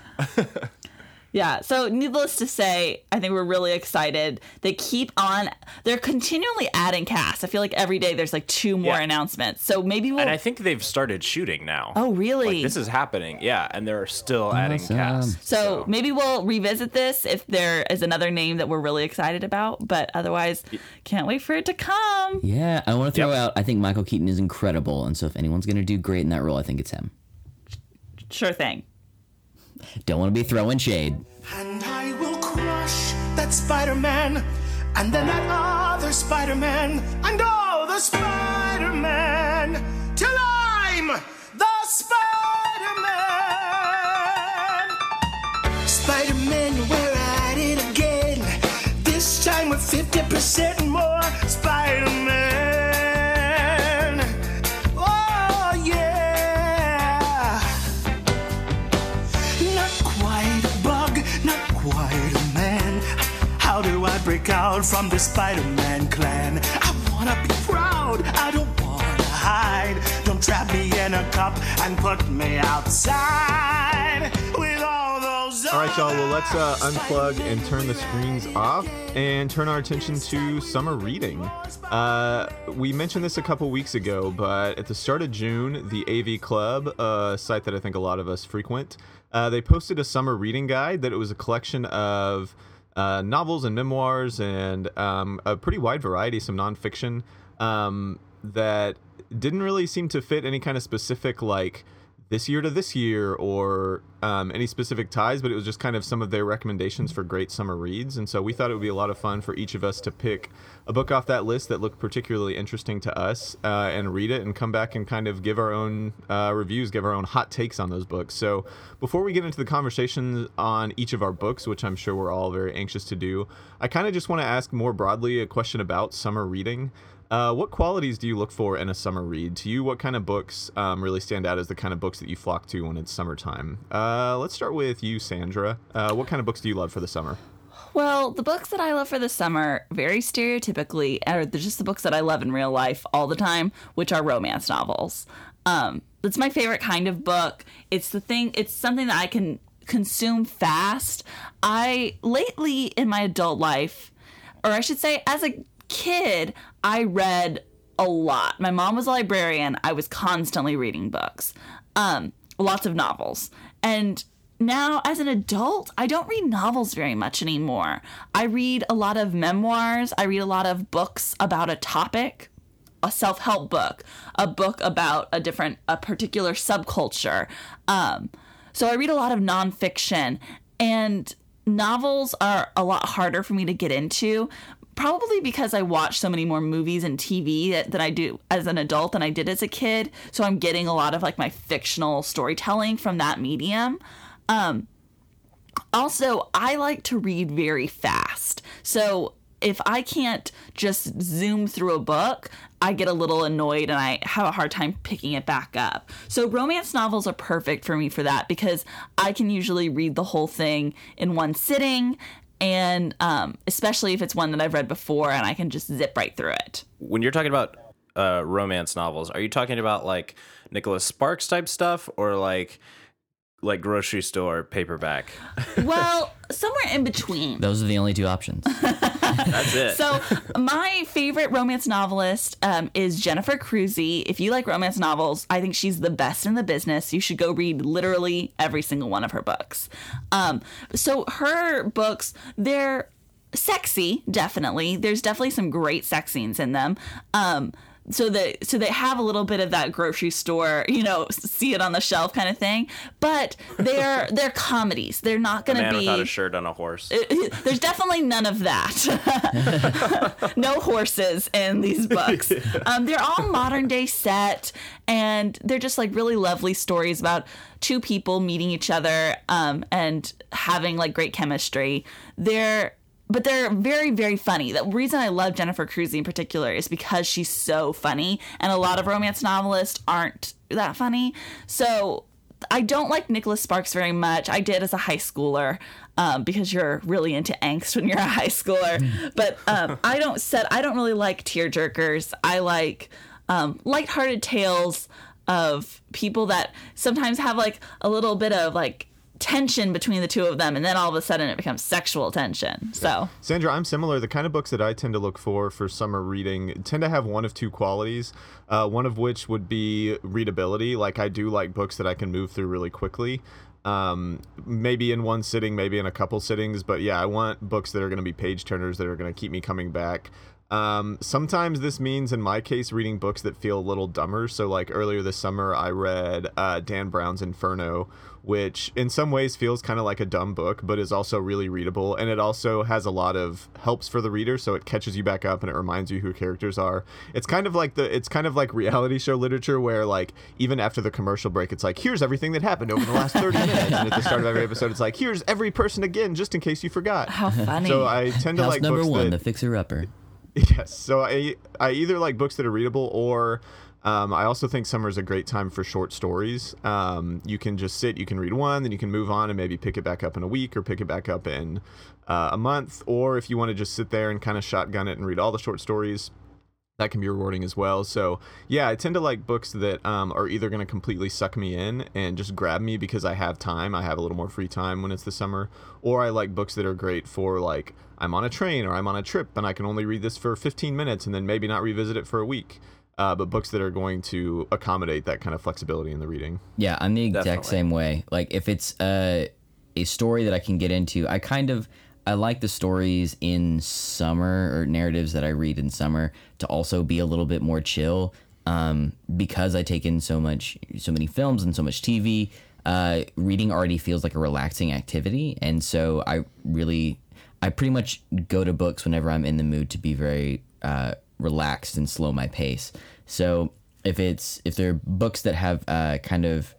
Yeah. So, needless to say, I think we're really excited. They keep on, they're continually adding cast. I feel like every day there's like two more Yeah. announcements. So maybe we'll. And I think they've started shooting now. oh, really? Like this is happening. Yeah, and they're still adding Awesome. cast. so, maybe we'll revisit this if there is another name that we're really excited about. But otherwise, can't wait for it to come. Yeah, I want to throw Yep. out. I think Michael Keaton is incredible, and so if anyone's gonna do great in that role, I think it's him. Sure thing. Don't want to be throwing shade. And I will crush that Spider Man, and then that other Spider Man, and all the Spider Man, till I'm the Spider Man. Spider Man, we're at it again. This time with 50% more Spider Man. Break out from the Spider Man clan? I wanna be proud, I don't wanna hide. Don't trap me in a cup and put me outside with all those. All right, y'all. Well, let's uh, unplug and turn the screens off and turn our attention to summer reading. Uh, we mentioned this a couple weeks ago, but at the start of June, the AV Club, a site that I think a lot of us frequent, uh, they posted a summer reading guide that it was a collection of uh, novels and memoirs and um, a pretty wide variety, some nonfiction um, that didn't really seem to fit any kind of specific like this year to this year or um, any specific ties, but it was just kind of some of their recommendations for great summer reads. And so we thought it would be a lot of fun for each of us to pick a book off that list that looked particularly interesting to us uh, and read it and come back and kind of give our own uh, reviews, give our own hot takes on those books. So before we get into the conversations on each of our books, which I'm sure we're all very anxious to do, I kind of just want to ask more broadly a question about summer reading. Uh, what qualities do you look for in a summer read? To you, what kind of books um, really stand out as the kind of books that you flock to when it's summertime? Uh, let's start with you, Sandra. Uh, what kind of books do you love for the summer? Well, the books that I love for the summer, very stereotypically, are just the books that I love in real life all the time, which are romance novels. Um, that's my favorite kind of book. It's the thing. It's something that I can consume fast. I lately in my adult life, or I should say, as a kid, I read a lot. My mom was a librarian. I was constantly reading books, um, lots of novels, and now as an adult i don't read novels very much anymore. I read a lot of memoirs. I read a lot of books about a topic a self-help book a book about a different a particular subculture. Um, so i read a lot of nonfiction and novels are a lot harder for me to get into probably because i watch so many more movies and tv that, that i do as an adult than i did as a kid so i'm getting a lot of like my fictional storytelling from that medium um, also, I like to read very fast. So if I can't just zoom through a book, I get a little annoyed and I have a hard time picking it back up. So romance novels are perfect for me for that because I can usually read the whole thing in one sitting. And um, especially if it's one that I've read before and I can just zip right through it. When you're talking about uh, romance novels, are you talking about like Nicholas Sparks type stuff or like like grocery store paperback? Well, somewhere in between. Those are the only two options. That's it. So, my favorite romance novelist um, is Jennifer Crusie. If you like romance novels, I think she's the best in the business. You should go read literally every single one of her books. Um, so, her books, they're sexy, definitely. There's definitely some great sex scenes in them. Um, so they so they have a little bit of that grocery store, you know, see it on the shelf kind of thing. But they're they're comedies. They're not going to be. without a shirt on a horse. There's definitely none of that. no horses in these books. Um, they're all modern day set, and they're just like really lovely stories about two people meeting each other um, and having like great chemistry. They're but they're very very funny. The reason I love Jennifer Crusie in particular is because she's so funny, and a lot of romance novelists aren't that funny. So I don't like Nicholas Sparks very much. I did as a high schooler um, because you're really into angst when you're a high schooler. but um, I don't set. I don't really like tear jerkers. I like um, lighthearted tales of people that sometimes have like a little bit of like tension between the two of them, and then all of a sudden it becomes sexual tension. So Sandra, I'm similar. The kind of books that I tend to look for for summer reading tend to have one of two qualities. Uh, one of which would be readability. Like I do like books that I can move through really quickly. Um, maybe in one sitting, maybe in a couple sittings. But yeah, I want books that are going to be page turners that are going to keep me coming back. Um, sometimes this means, in my case, reading books that feel a little dumber. So, like earlier this summer, I read uh, Dan Brown's Inferno, which in some ways feels kind of like a dumb book, but is also really readable. And it also has a lot of helps for the reader, so it catches you back up and it reminds you who characters are. It's kind of like the it's kind of like reality show literature, where like even after the commercial break, it's like here's everything that happened over the last thirty minutes, and at the start of every episode, it's like here's every person again, just in case you forgot. How funny. So I tend to House like number books one, that, the fixer upper. Yes. So I I either like books that are readable or um, I also think summer is a great time for short stories. Um, you can just sit, you can read one, then you can move on and maybe pick it back up in a week or pick it back up in uh, a month. Or if you want to just sit there and kind of shotgun it and read all the short stories, that can be rewarding as well. So yeah, I tend to like books that um, are either going to completely suck me in and just grab me because I have time. I have a little more free time when it's the summer, or I like books that are great for like I'm on a train or I'm on a trip and I can only read this for 15 minutes and then maybe not revisit it for a week. Uh, but books that are going to accommodate that kind of flexibility in the reading. Yeah, I'm the exact Definitely. same way. Like if it's a a story that I can get into, I kind of I like the stories in summer or narratives that I read in summer to also be a little bit more chill. Um, because I take in so much, so many films and so much TV. Uh, reading already feels like a relaxing activity, and so I really, I pretty much go to books whenever I'm in the mood to be very uh, relaxed and slow my pace. So if it's if they're books that have uh, kind of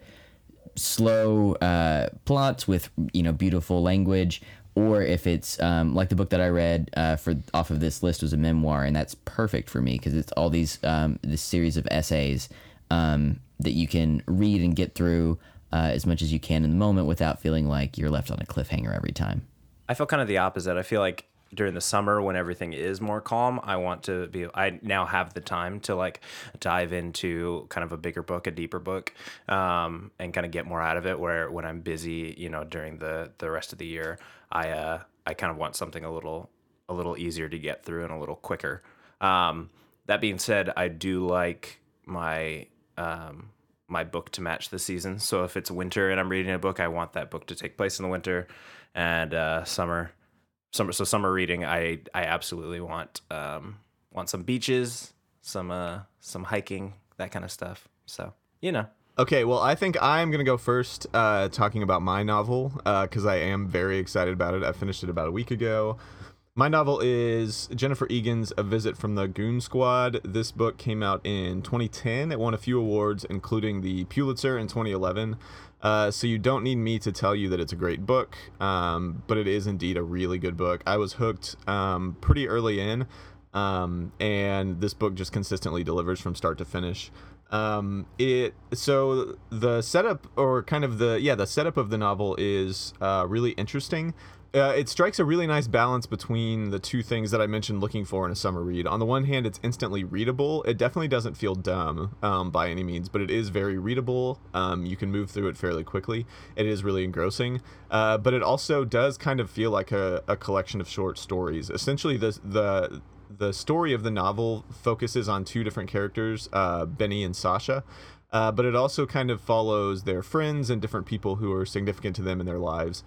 slow uh, plots with you know beautiful language, or if it's um, like the book that I read uh, for off of this list was a memoir, and that's perfect for me because it's all these um, this series of essays um, that you can read and get through uh, as much as you can in the moment without feeling like you're left on a cliffhanger every time. I feel kind of the opposite. I feel like during the summer when everything is more calm, I want to be I now have the time to like dive into kind of a bigger book, a deeper book, um, and kind of get more out of it where when I'm busy, you know, during the the rest of the year, I uh I kind of want something a little a little easier to get through and a little quicker. Um, that being said, I do like my um, my book to match the season. So if it's winter and I'm reading a book, I want that book to take place in the winter, and uh, summer, summer. So summer reading, I I absolutely want um, want some beaches, some uh, some hiking, that kind of stuff. So you know, Okay, well, I think I'm to go first uh, talking about my novel uh because I am very excited about it. I finished it about a week ago. My novel is Jennifer Egan's A Visit from the Goon Squad. This book came out in 2010. It won a few awards, including the Pulitzer in 2011. Uh, so you don't need me to tell you that it's a great book, um, but it is indeed a really good book. I was hooked um, pretty early in, um, and this book just consistently delivers from start to finish. Um, it so the setup or kind of the yeah the setup of the novel is uh, really interesting. Uh, it strikes a really nice balance between the two things that I mentioned looking for in a summer read. On the one hand, it's instantly readable. It definitely doesn't feel dumb um, by any means, but it is very readable. Um, you can move through it fairly quickly. It is really engrossing, uh, but it also does kind of feel like a, a collection of short stories. Essentially, the the the story of the novel focuses on two different characters, uh, Benny and Sasha. Uh, but it also kind of follows their friends and different people who are significant to them in their lives.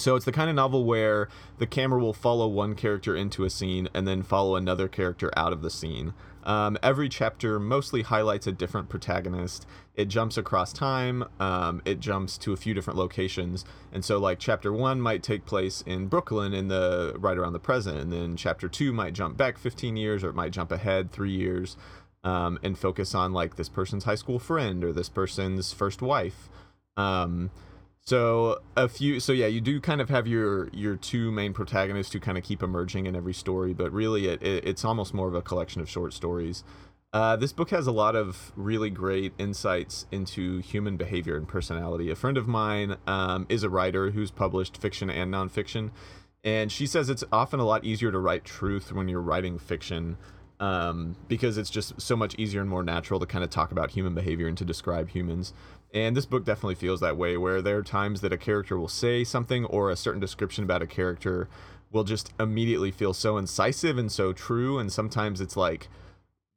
So it's the kind of novel where the camera will follow one character into a scene and then follow another character out of the scene. Um, every chapter mostly highlights a different protagonist. It jumps across time. Um, it jumps to a few different locations, and so like chapter one might take place in Brooklyn in the right around the present, and then chapter two might jump back 15 years, or it might jump ahead three years, um, and focus on like this person's high school friend or this person's first wife. Um, so a few so yeah, you do kind of have your your two main protagonists who kind of keep emerging in every story, but really it, it it's almost more of a collection of short stories. Uh, this book has a lot of really great insights into human behavior and personality. A friend of mine um, is a writer who's published fiction and nonfiction, and she says it's often a lot easier to write truth when you're writing fiction um, because it's just so much easier and more natural to kind of talk about human behavior and to describe humans. And this book definitely feels that way, where there are times that a character will say something or a certain description about a character will just immediately feel so incisive and so true. And sometimes it's like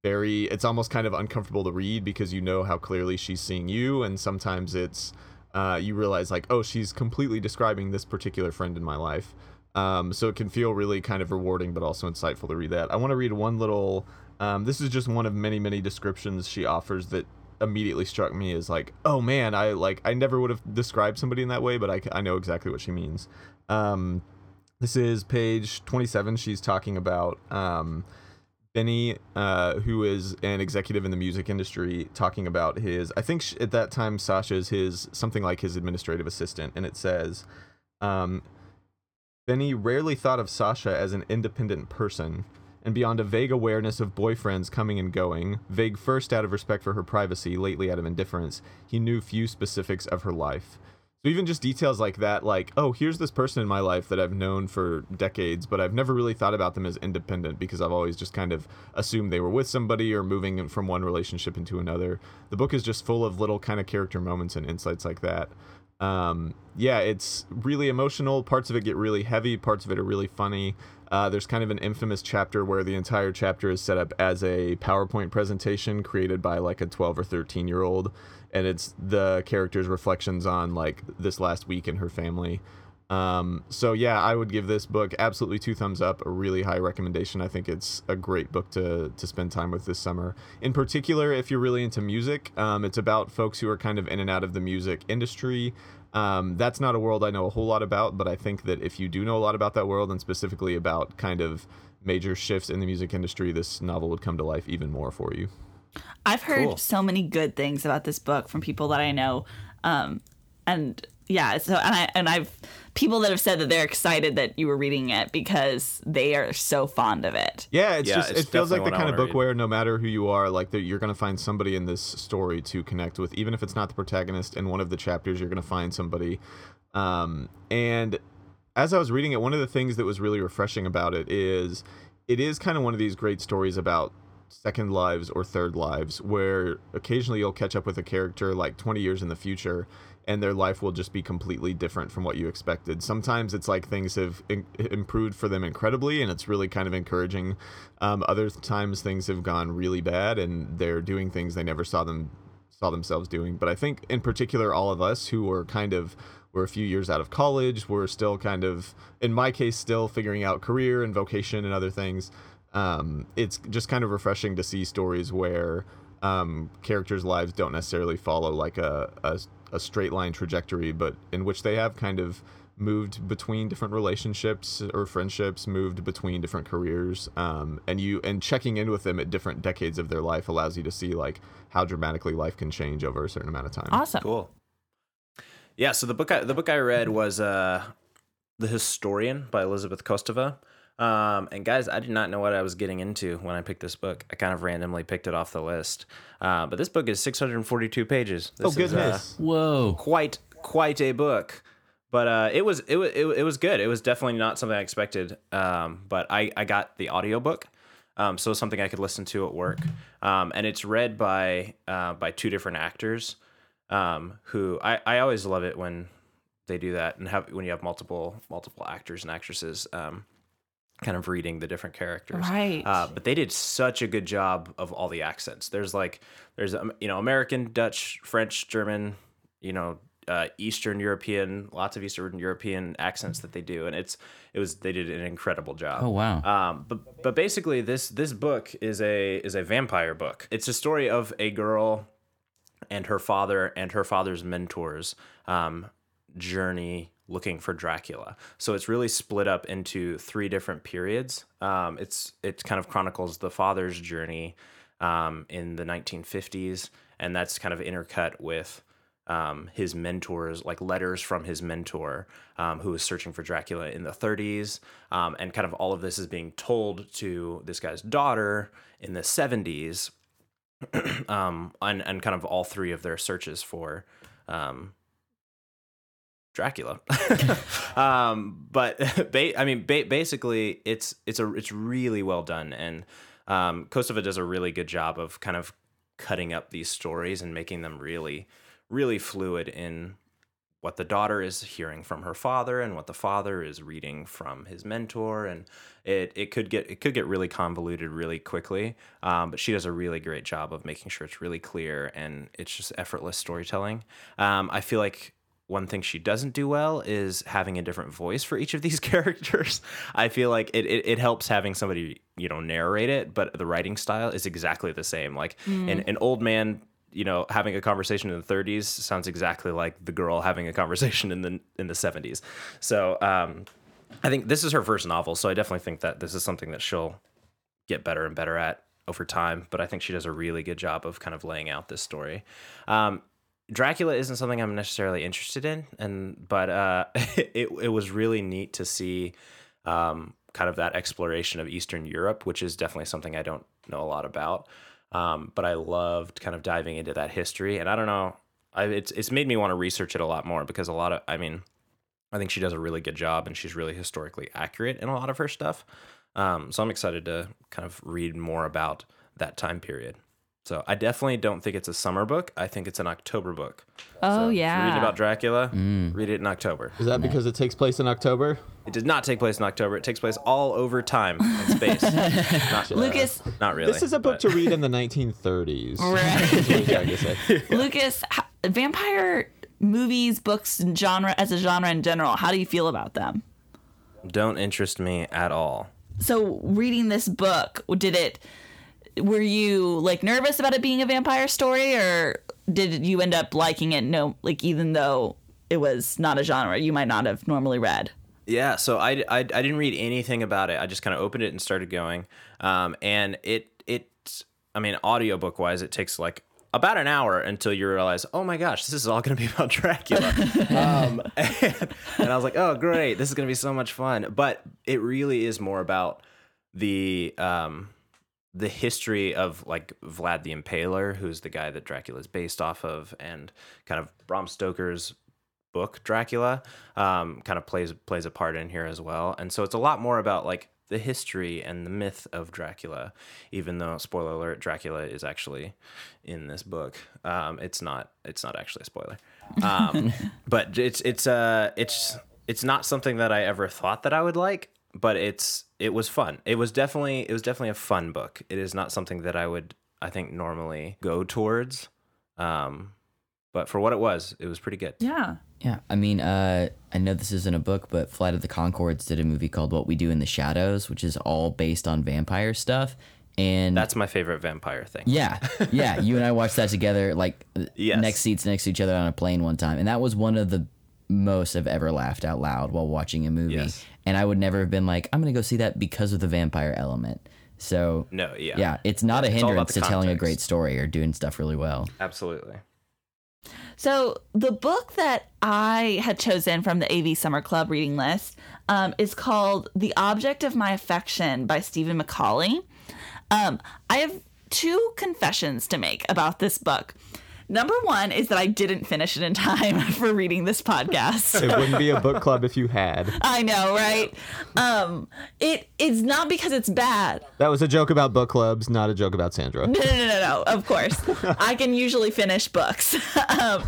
very, it's almost kind of uncomfortable to read because you know how clearly she's seeing you. And sometimes it's, uh, you realize like, oh, she's completely describing this particular friend in my life. Um, so it can feel really kind of rewarding, but also insightful to read that. I want to read one little. Um, this is just one of many, many descriptions she offers that immediately struck me as like, oh man, I like I never would have described somebody in that way, but I, I know exactly what she means. Um, this is page 27. She's talking about um, Benny, uh, who is an executive in the music industry, talking about his. I think at that time Sasha's his something like his administrative assistant, and it says. Um, Benny rarely thought of Sasha as an independent person, and beyond a vague awareness of boyfriends coming and going, vague first out of respect for her privacy, lately out of indifference, he knew few specifics of her life. So even just details like that, like, oh, here's this person in my life that I've known for decades, but I've never really thought about them as independent because I've always just kind of assumed they were with somebody or moving from one relationship into another. The book is just full of little kind of character moments and insights like that um, yeah, it's really emotional. Parts of it get really heavy. Parts of it are really funny. Uh, there's kind of an infamous chapter where the entire chapter is set up as a PowerPoint presentation created by like a 12 or 13 year old, and it's the character's reflections on like this last week in her family. Um, so yeah, I would give this book absolutely two thumbs up, a really high recommendation. I think it's a great book to to spend time with this summer. In particular, if you're really into music, um, it's about folks who are kind of in and out of the music industry. Um, that's not a world I know a whole lot about, but I think that if you do know a lot about that world and specifically about kind of major shifts in the music industry, this novel would come to life even more for you. I've heard Cool. so many good things about this book from people that I know, um, and yeah, so and I and I've people that have said that they're excited that you were reading it because they are so fond of it. Yeah, it's Yeah, just it's it feels like the kind of wanna book read. where no matter who you are, like that you're gonna find somebody in this story to connect with, even if it's not the protagonist. In one of the chapters, you're gonna find somebody. Um, and as I was reading it, one of the things that was really refreshing about it is it is kind of one of these great stories about second lives or third lives where occasionally you'll catch up with a character like 20 years in the future and their life will just be completely different from what you expected. Sometimes it's like things have in- improved for them incredibly and it's really kind of encouraging. Um, other times things have gone really bad and they're doing things they never saw them saw themselves doing. But I think in particular all of us who were kind of we're a few years out of college, we're still kind of in my case still figuring out career and vocation and other things. Um, it's just kind of refreshing to see stories where um, characters' lives don't necessarily follow like a, a a straight line trajectory, but in which they have kind of moved between different relationships or friendships, moved between different careers, um, and you and checking in with them at different decades of their life allows you to see like how dramatically life can change over a certain amount of time. Awesome. Cool. Yeah, so the book I, the book I read was uh, The Historian by Elizabeth Kostova. Um, and guys, I did not know what I was getting into when I picked this book. I kind of randomly picked it off the list. Uh, but this book is 642 pages. Oh This is, uh, goodness! Whoa. quite quite a book. But uh, it was it, was it, it was good. It was definitely not something I expected. Um, but I, I got the audiobook. Um, so something I could listen to at work. Um, and it's read by uh, by two different actors. Um, who I, I always love it when they do that and have when you have multiple multiple actors and actresses um, kind of reading the different characters. Right. Uh, but they did such a good job of all the accents. There's like there's um, you know American, Dutch, French, German, you know uh, Eastern European, lots of Eastern European accents that they do, and it's it was they did an incredible job. Oh, wow. Um, but but basically, this this book is a is a vampire book. It's a story of a girl and her father and her father's mentors um, journey looking for Dracula. So it's really split up into three different periods. Um, it's it kind of chronicles the father's journey um, in the 1950s, and that's kind of intercut with um, his mentors, like letters from his mentor, um, who was searching for Dracula in the 30s, um, and kind of all of this is being told to this guy's daughter in the 70s, um, and and kind of all three of their searches for um, Dracula. um, but ba- I mean, ba- basically, it's it's a it's really well done, and um, Kostova does a really good job of kind of cutting up these stories and making them really really fluid in what the daughter is hearing from her father and what the father is reading from his mentor. And it, it could get it could get really convoluted really quickly. Um, but she does a really great job of making sure it's really clear and it's just effortless storytelling. Um, i feel like one thing she doesn't do well is having a different voice for each of these characters. I feel like it, it, it helps having somebody, you know, narrate it, but the writing style is exactly the same. Like an, an old man you know having a conversation in the 30s sounds exactly like the girl having a conversation in the in the 70s so um i think this is her first novel so i definitely think that this is something that she'll get better and better at over time but i think she does a really good job of kind of laying out this story um Dracula isn't something I'm necessarily interested in, and but uh, it it was really neat to see um, kind of that exploration of Eastern Europe, which is definitely something I don't know a lot about. Um, but I loved kind of diving into that history, and I don't know, I, it's it's made me want to research it a lot more because a lot of, I mean, I think she does a really good job, and she's really historically accurate in a lot of her stuff. Um, so I'm excited to kind of read more about that time period. So I definitely don't think it's a summer book. I think it's an October book. Oh So yeah. reading about Dracula, mm. read it in October. Is that because it takes place in October? It does not take place in October. It takes place all over time and space. not, uh, Lucas, not really. This is a book but- to read in the 1930s. Right. That's what I'm trying to say. Lucas, h- vampire movies, books, and genre as a genre in general. How do you feel about them? Don't interest me at all. So, reading this book, did it? Were you like nervous about it being a vampire story, or did you end up liking it? No, like even though it was not a genre you might not have normally read. Yeah, so I, I, I didn't read anything about it. I just kind of opened it and started going. Um, and it it I mean, audiobook wise, it takes like about an hour until you realize, oh my gosh, this is all going to be about Dracula. um, and, and I was like, oh great, this is going to be so much fun. But it really is more about the um, the history of like Vlad the Impaler, who's the guy that Dracula is based off of, and kind of Bram Stoker's book Dracula um, kind of plays plays a part in here as well. And so it's a lot more about like the history and the myth of Dracula, even though spoiler alert, Dracula is actually in this book. Um, it's not it's not actually a spoiler. Um, but it's it's uh it's it's not something that I ever thought that I would like, but it's it was fun. It was definitely it was definitely a fun book. It is not something that I would I think normally go towards. Um, but for what it was, it was pretty good. Yeah. Yeah, I mean, uh, I know this isn't a book, but Flight of the Conchords did a movie called What We Do in the Shadows, which is all based on vampire stuff. And That's my favorite vampire thing. yeah, yeah, you and I watched that together, like Yes. next seats next to each other on a plane one time, and that was one of the most I've ever laughed out loud while watching a movie. Yes. And I would never have been like, I'm gonna go see that because of the vampire element. So No, yeah. yeah, it's not a It's hindrance the to telling a great story or doing stuff really well. Absolutely. So the book that I had chosen from the AV Summer Club reading list um, is called "The Object of My Affection" by Stephen McCauley. Um, I have two confessions to make about this book. Number one is that I didn't finish it in time for reading this podcast. It wouldn't be a book club if you had. I know, right? Um, it it's not because it's bad. That was a joke about book clubs, not a joke about Sandra. No, no, no, no, no. Of course, I can usually finish books. um,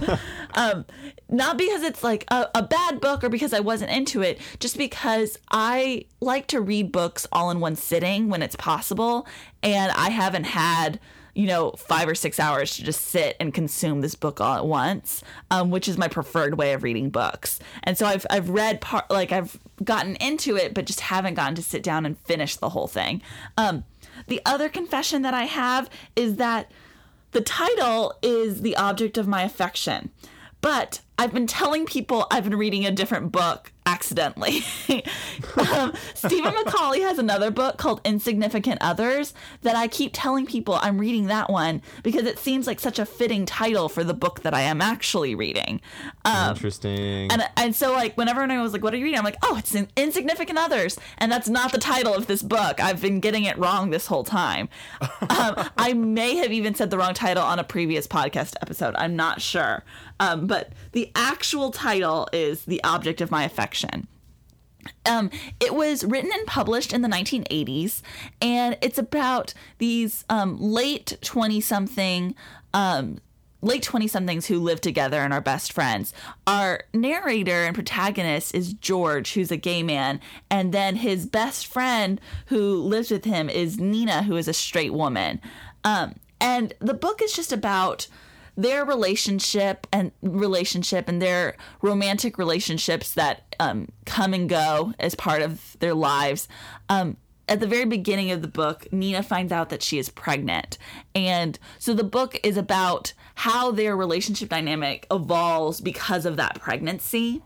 um, not because it's like a, a bad book or because I wasn't into it, just because I like to read books all in one sitting when it's possible, and I haven't had you know, five or six hours to just sit and consume this book all at once, um, which is my preferred way of reading books. And so I've I've read part like I've gotten into it, but just haven't gotten to sit down and finish the whole thing. Um, the other confession that I have is that the title is the object of my affection, but I've been telling people I've been reading a different book accidentally. um, Stephen McCauley has another book called Insignificant Others that I keep telling people I'm reading that one because it seems like such a fitting title for the book that I am actually reading. Um, Interesting. and and so like whenever anyone was like, "What are you reading?" I'm like, "Oh, it's in Insignificant Others," and that's not the title of this book. I've been getting it wrong this whole time. um, I may have even said the wrong title on a previous podcast episode. I'm not sure, um, but the actual title is "The Object of My Affection." Um, it was written and published in the 1980s, and it's about these um, late 20 something, um, late 20 somethings who live together and are best friends. Our narrator and protagonist is George, who's a gay man, and then his best friend who lives with him is Nina, who is a straight woman. Um, and the book is just about their relationship and relationship and their romantic relationships that um, come and go as part of their lives. Um, at the very beginning of the book, Nina finds out that she is pregnant. And so the book is about how their relationship dynamic evolves because of that pregnancy.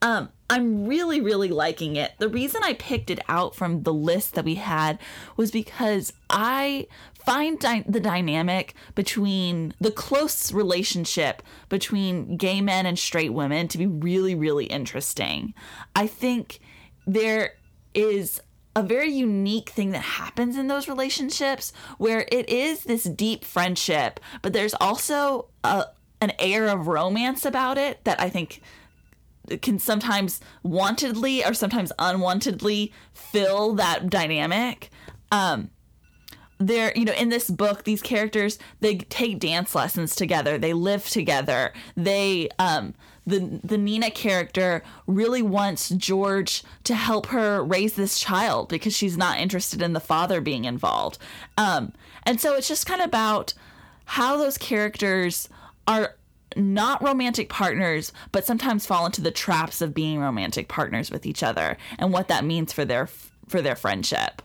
Um, I'm really, really liking it. The reason I picked it out from the list that we had was because I find the dynamic between the close relationship between gay men and straight women to be really, really interesting. I think there is a very unique thing that happens in those relationships where it is this deep friendship, but there's also a, an air of romance about it that I think can sometimes wantedly or sometimes unwantedly fill that dynamic. Um, there, you know, in this book, these characters they take dance lessons together. They live together. They, um, the the Nina character really wants George to help her raise this child because she's not interested in the father being involved. Um, and so it's just kind of about how those characters are not romantic partners, but sometimes fall into the traps of being romantic partners with each other, and what that means for their for their friendship.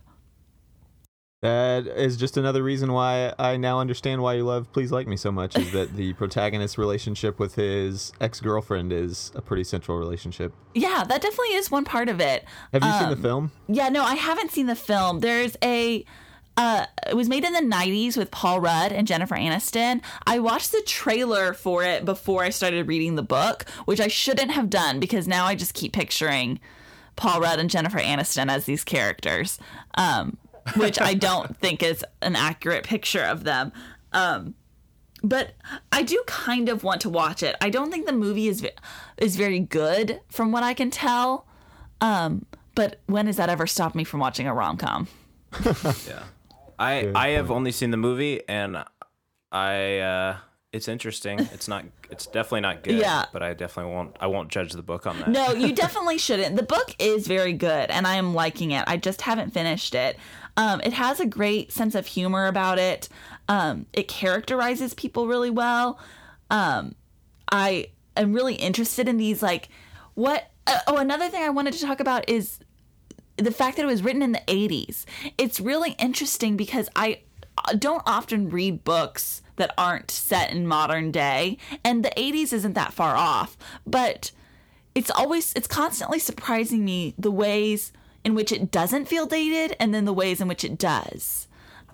That is just another reason why I now understand why you love Please Like Me so much is that the protagonist's relationship with his ex girlfriend is a pretty central relationship. Yeah, that definitely is one part of it. Have you seen the Um, film? Yeah, no, I haven't seen the film. There's a uh it was made in the 90s with Paul Rudd and Jennifer Aniston. I watched the trailer for it before I started reading the book, which I shouldn't have done because now I just keep picturing Paul Rudd and Jennifer Aniston as these characters. Um which I don't think is an accurate picture of them. Um but I do kind of want to watch it. I don't think the movie is is very good from what I can tell. Um, but when has that ever stopped me from watching a rom com? Yeah. I I have only seen the movie and I uh it's interesting. It's not it's definitely not good, Yeah. but I definitely won't I won't judge the book on that. No, you definitely shouldn't. The book is very good, and I am liking it. I just haven't finished it. Um, it has a great sense of humor about it. Um, it characterizes people really well. Um, I am really interested in these like what. Uh, oh, another thing I wanted to talk about is the fact that it was written in the 80s. It's really interesting because I don't often read books that aren't set in modern day, and the 80s isn't that far off. But it's always, it's constantly surprising me the ways in which it doesn't feel dated and then the ways in which it does.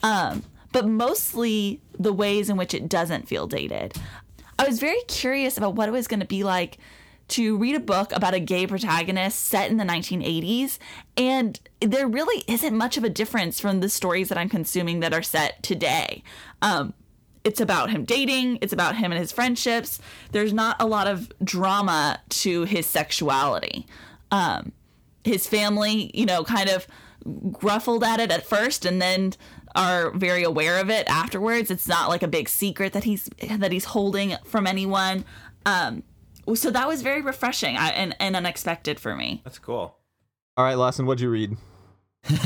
Um, but mostly the ways in which it doesn't feel dated. I was very curious about what it was going to be like to read a book about a gay protagonist set in the 1980s, and there really isn't much of a difference from the stories that I'm consuming that are set today. Um, it's about him dating, it's about him and his friendships. There's not a lot of drama to his sexuality. Um, his family, you know, kind of gruffled at it at first and then are very aware of it afterwards. It's not like a big secret that he's that he's holding from anyone. Um, so that was very refreshing and, and unexpected for me. That's cool. All right, Lawson, what'd you read?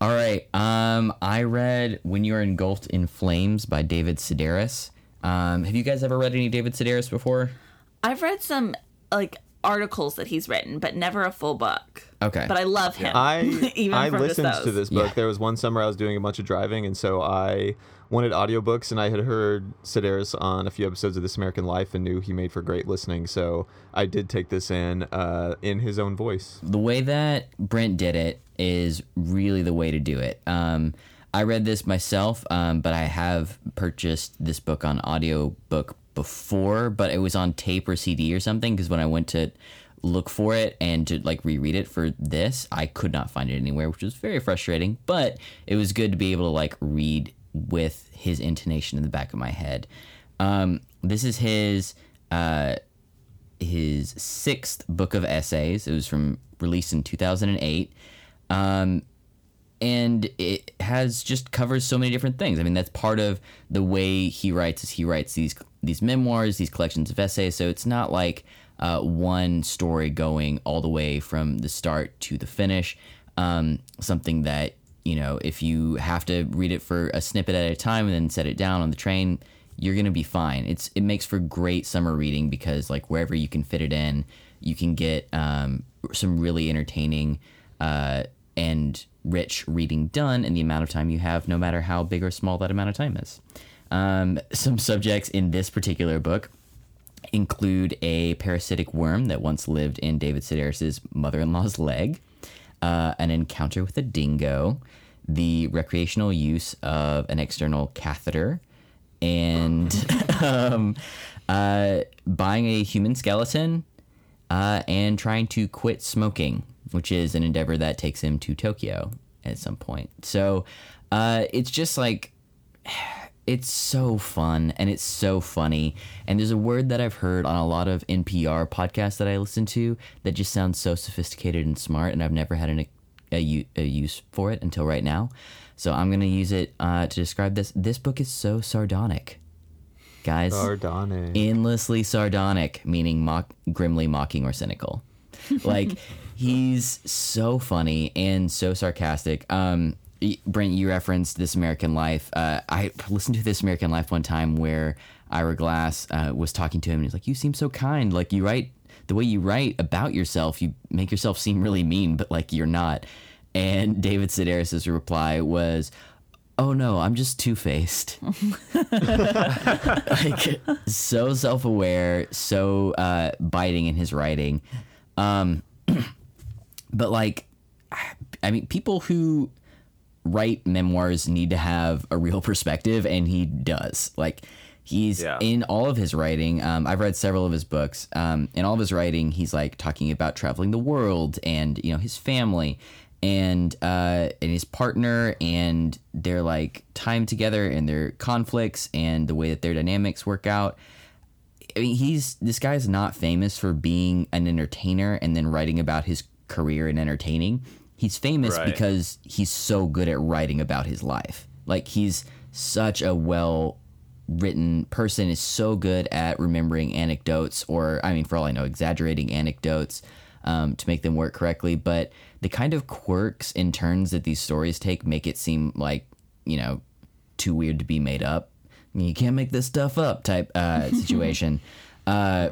All right. Um, I read "When You Are Engulfed in Flames" by David Sedaris. Um, have you guys ever read any David Sedaris before? I've read some like articles that he's written, but never a full book. Okay. But I love him. I even I from just listened to this book. Yeah. There was one summer I was doing a bunch of driving, and so I wanted audiobooks, and I had heard Sedaris on a few episodes of This American Life, and knew he made for great listening. So I did take this in uh, in his own voice. the way that Brent did it is really the way to do it. Um, I read this myself, um, but I have purchased this book on audiobook before, but it was on tape or CD or something because when I went to look for it and to like reread it for this, I could not find it anywhere, which was very frustrating, but it was good to be able to like read with his intonation in the back of my head. Um, this is his uh, his sixth book of essays. It was from released in 2008. Um, and it has just covers so many different things. I mean, that's part of the way he writes. Is he writes these these memoirs, these collections of essays. So it's not like uh, one story going all the way from the start to the finish. Um, something that you know, if you have to read it for a snippet at a time and then set it down on the train, you're gonna be fine. It's it makes for great summer reading because like wherever you can fit it in, you can get um, some really entertaining uh, and rich reading done in the amount of time you have, no matter how big or small that amount of time is. Um, some subjects in this particular book include a parasitic worm that once lived in David Sedaris's mother-in-law's leg, uh, an encounter with a dingo, the recreational use of an external catheter, and um, uh, buying a human skeleton uh, and trying to quit smoking, which is an endeavor that takes him to Tokyo at some point. So uh, it's just like it's so fun and it's so funny. And there's a word that I've heard on a lot of NPR podcasts that I listen to that just sounds so sophisticated and smart, and I've never had an, a, a use for it until right now. So I'm gonna use it uh, to describe this. This book is so sardonic, guys. Sardonic. Endlessly sardonic, meaning mock, grimly mocking or cynical. Like he's so funny and so sarcastic. Um, Brent, you referenced This American Life. Uh, I listened to This American Life one time where Ira Glass uh, was talking to him, and he's like, "You seem so kind. Like you write the way you write about yourself. You make yourself seem really mean, but like you're not." And David Sedaris' reply was, "Oh no, I'm just two faced." like so self-aware, so uh, biting in his writing. Um, but like, I mean, people who write memoirs need to have a real perspective, and he does. Like, he's Yeah. in all of his writing. Um, I've read several of his books. Um, in all of his writing, he's like talking about traveling the world and you know his family and uh, and his partner and their like time together and their conflicts and the way that their dynamics work out. I mean, he's this guy's not famous for being an entertainer and then writing about his career in entertaining. He's famous Right. because he's so good at writing about his life. Like he's such a well written person is so good at remembering anecdotes or I mean for all I know exaggerating anecdotes um, to make them work correctly. But the kind of quirks and turns that these stories take make it seem like you know too weird to be made up. You can't make this stuff up type uh, situation. Uh,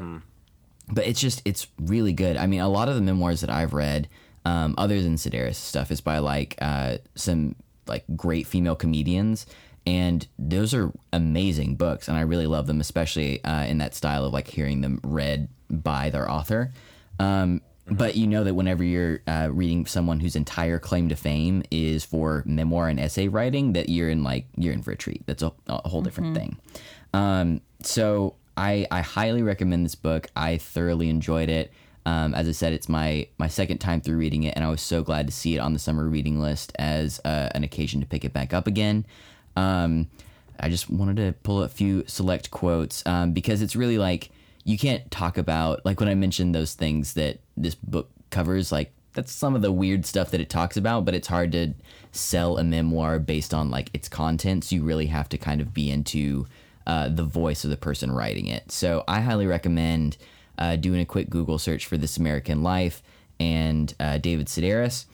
but it's just it's really good. I mean a lot of the memoirs that i've read um, other than sedaris stuff is by like uh, some like great female comedians and those are amazing books and i really love them especially uh, in that style of like hearing them read by their author um, but you know that whenever you're uh, reading someone whose entire claim to fame is for memoir and essay writing that you're in like you're in for a treat that's a, a whole different thing um, so I, I highly recommend this book. I thoroughly enjoyed it. Um, as I said, it's my my second time through reading it, and I was so glad to see it on the summer reading list as uh, an occasion to pick it back up again. Um, I just wanted to pull a few select quotes um, because it's really like you can't talk about like when I mentioned those things that this book covers, like that's some of the weird stuff that it talks about, but it's hard to sell a memoir based on like its contents. You really have to kind of be into uh, the voice of the person writing it. So I highly recommend uh, doing a quick Google search for This American Life and uh, David Sedaris.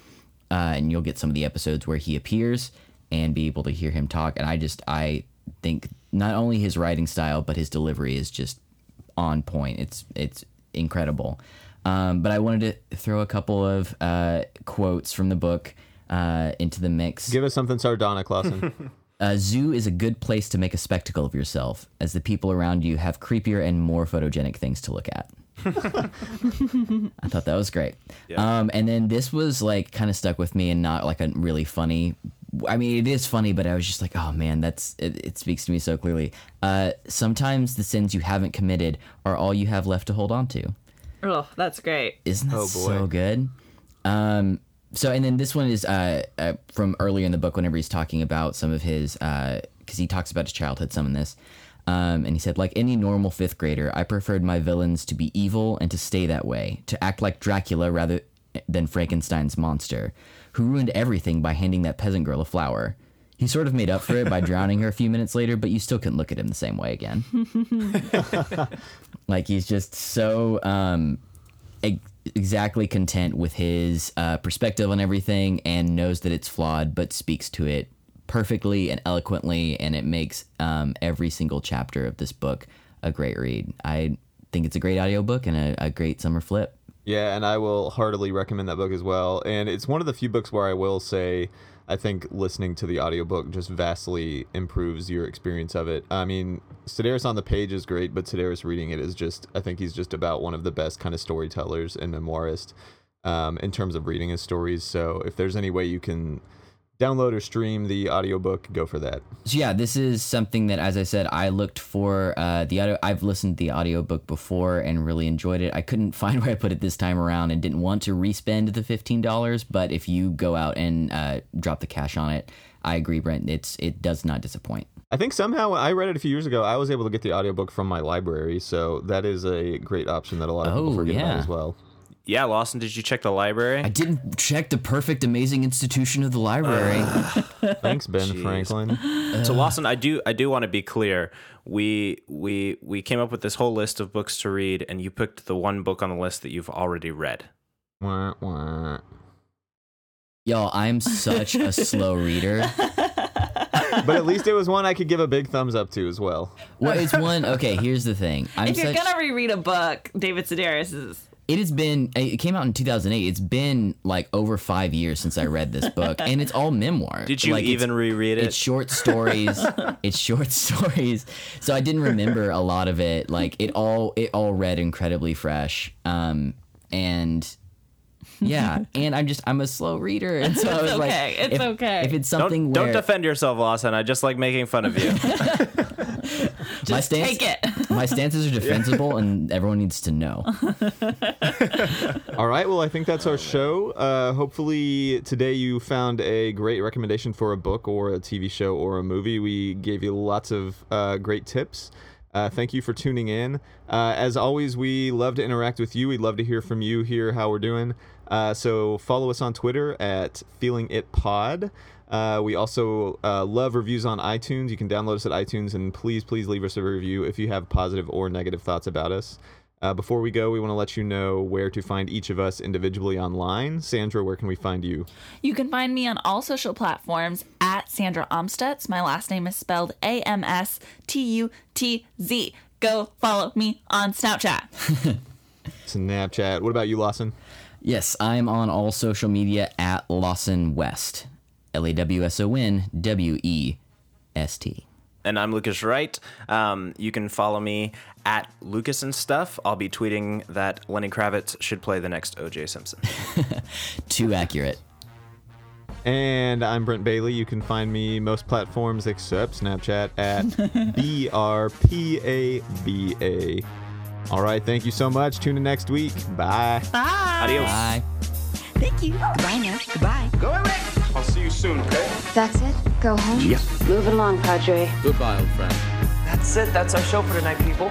uh, and you'll get some of the episodes where he appears and be able to hear him talk. And I just I think not only his writing style but his delivery is just on point. It's it's incredible. Um, but I wanted to throw a couple of uh, quotes from the book uh, into the mix. Give us something sardonic, Lawson. A zoo is a good place to make a spectacle of yourself, as the people around you have creepier and more photogenic things to look at. I thought that was great. Um, and then this was like kind of stuck with me and not like a really funny. I mean, it is funny, but I was just like, oh man, that's it, it speaks to me so clearly. Uh, sometimes the sins you haven't committed are all you have left to hold on to. Oh, that's great. Isn't that Oh, so good? Um, so, and then this one is uh, uh, from earlier in the book, whenever he's talking about some of his, because he talks about his childhood, some in this. Um, and he said, like any normal fifth grader, I preferred my villains to be evil and to stay that way, to act like Dracula rather than Frankenstein's monster, who ruined everything by handing that peasant girl a flower. He sort of made up for it by drowning her a few minutes later, but you still couldn't look at him the same way again. like he's just so um, exactly content with his uh, perspective on everything and knows that it's flawed, but speaks to it perfectly and eloquently, and it makes um, every single chapter of this book a great read. I think it's a great audiobook and a, a great summer flip. Yeah, and I will heartily recommend that book as well. And it's one of the few books where I will say I think listening to the audiobook just vastly improves your experience of it. I mean, Sedaris on the page is great, but Sedaris reading it is just I think he's just about one of the best kind of storytellers and memoirist um, in terms of reading his stories. So if there's any way you can download or stream the audiobook, go for that. So yeah, this is something that, as I said, I looked for uh, the audio. I've listened to the audiobook before and really enjoyed it. I couldn't find where I put it this time around and didn't want to respend the fifteen dollars. But if you go out and uh, drop the cash on it, I agree, Brent. It's it does not disappoint. I think somehow I read it a few years ago. I was able to get the audiobook from my library, so that is a great option that a lot of people Oh, forget about as well. Yeah, Lawson, did you check the library? I didn't check the perfect, amazing institution of the library. Thanks, Ben Jeez. Franklin. so Lawson, I do I do want to be clear. We we we came up with this whole list of books to read, and you picked the one book on the list that you've already read. Wah, wah. Y'all, I'm such a slow reader. but at least it was one I could give a big thumbs up to as well. Well, it's one. Okay, here's the thing. I'm if you're such, gonna reread a book, David Sedaris is. It has been. It came out in 2008. It's been like over five years since I read this book, and it's all memoir. Did you Like, even reread it? It's short stories. it's short stories. So I didn't remember a lot of it. Like it all. It all read incredibly fresh. Um, and yeah, and I'm just I'm a slow reader, and so I was like, okay, it's if, okay. If it's something don't something don't defend yourself, Lawson. I just like making fun of you. my Just stance, take it. my stances are defensible, and everyone needs to know. All right, well, I think that's our show. Uh, hopefully, today you found a great recommendation for a book or a TV show or a movie. We gave you lots of uh, great tips. Uh, thank you for tuning in. Uh, as always, we love to interact with you. We'd love to hear from you, hear how we're doing. Uh, so follow us on Twitter at Feeling It Pod. Uh, we also uh, love reviews on iTunes. You can download us at iTunes, and please, please leave us a review if you have positive or negative thoughts about us. Uh, before we go, we want to let you know where to find each of us individually online. Sandra, where can we find you? You can find me on all social platforms at Sandra Amstutz. My last name is spelled A M S T U T Z. Go follow me on Snapchat. Snapchat. What about you, Lawson? Yes, I'm on all social media at Lawson West. L A W S O N W E S T. and I'm Lucas Wright. Um, you can follow me at Lucas and Stuff. I'll be tweeting that Lenny Kravitz should play the next O.J. Simpson. Too accurate. And I'm Brent Bailey. You can find me most platforms except Snapchat at B R P A B A. All right, thank you so much. Tune in next week. Bye. Bye. Adios. Bye. Thank you. Goodbye now. Goodbye. Go away. I'll see you soon, okay? That's it? Go home? Move it along, Padre. Goodbye, old friend. That's it. That's our show for tonight, people.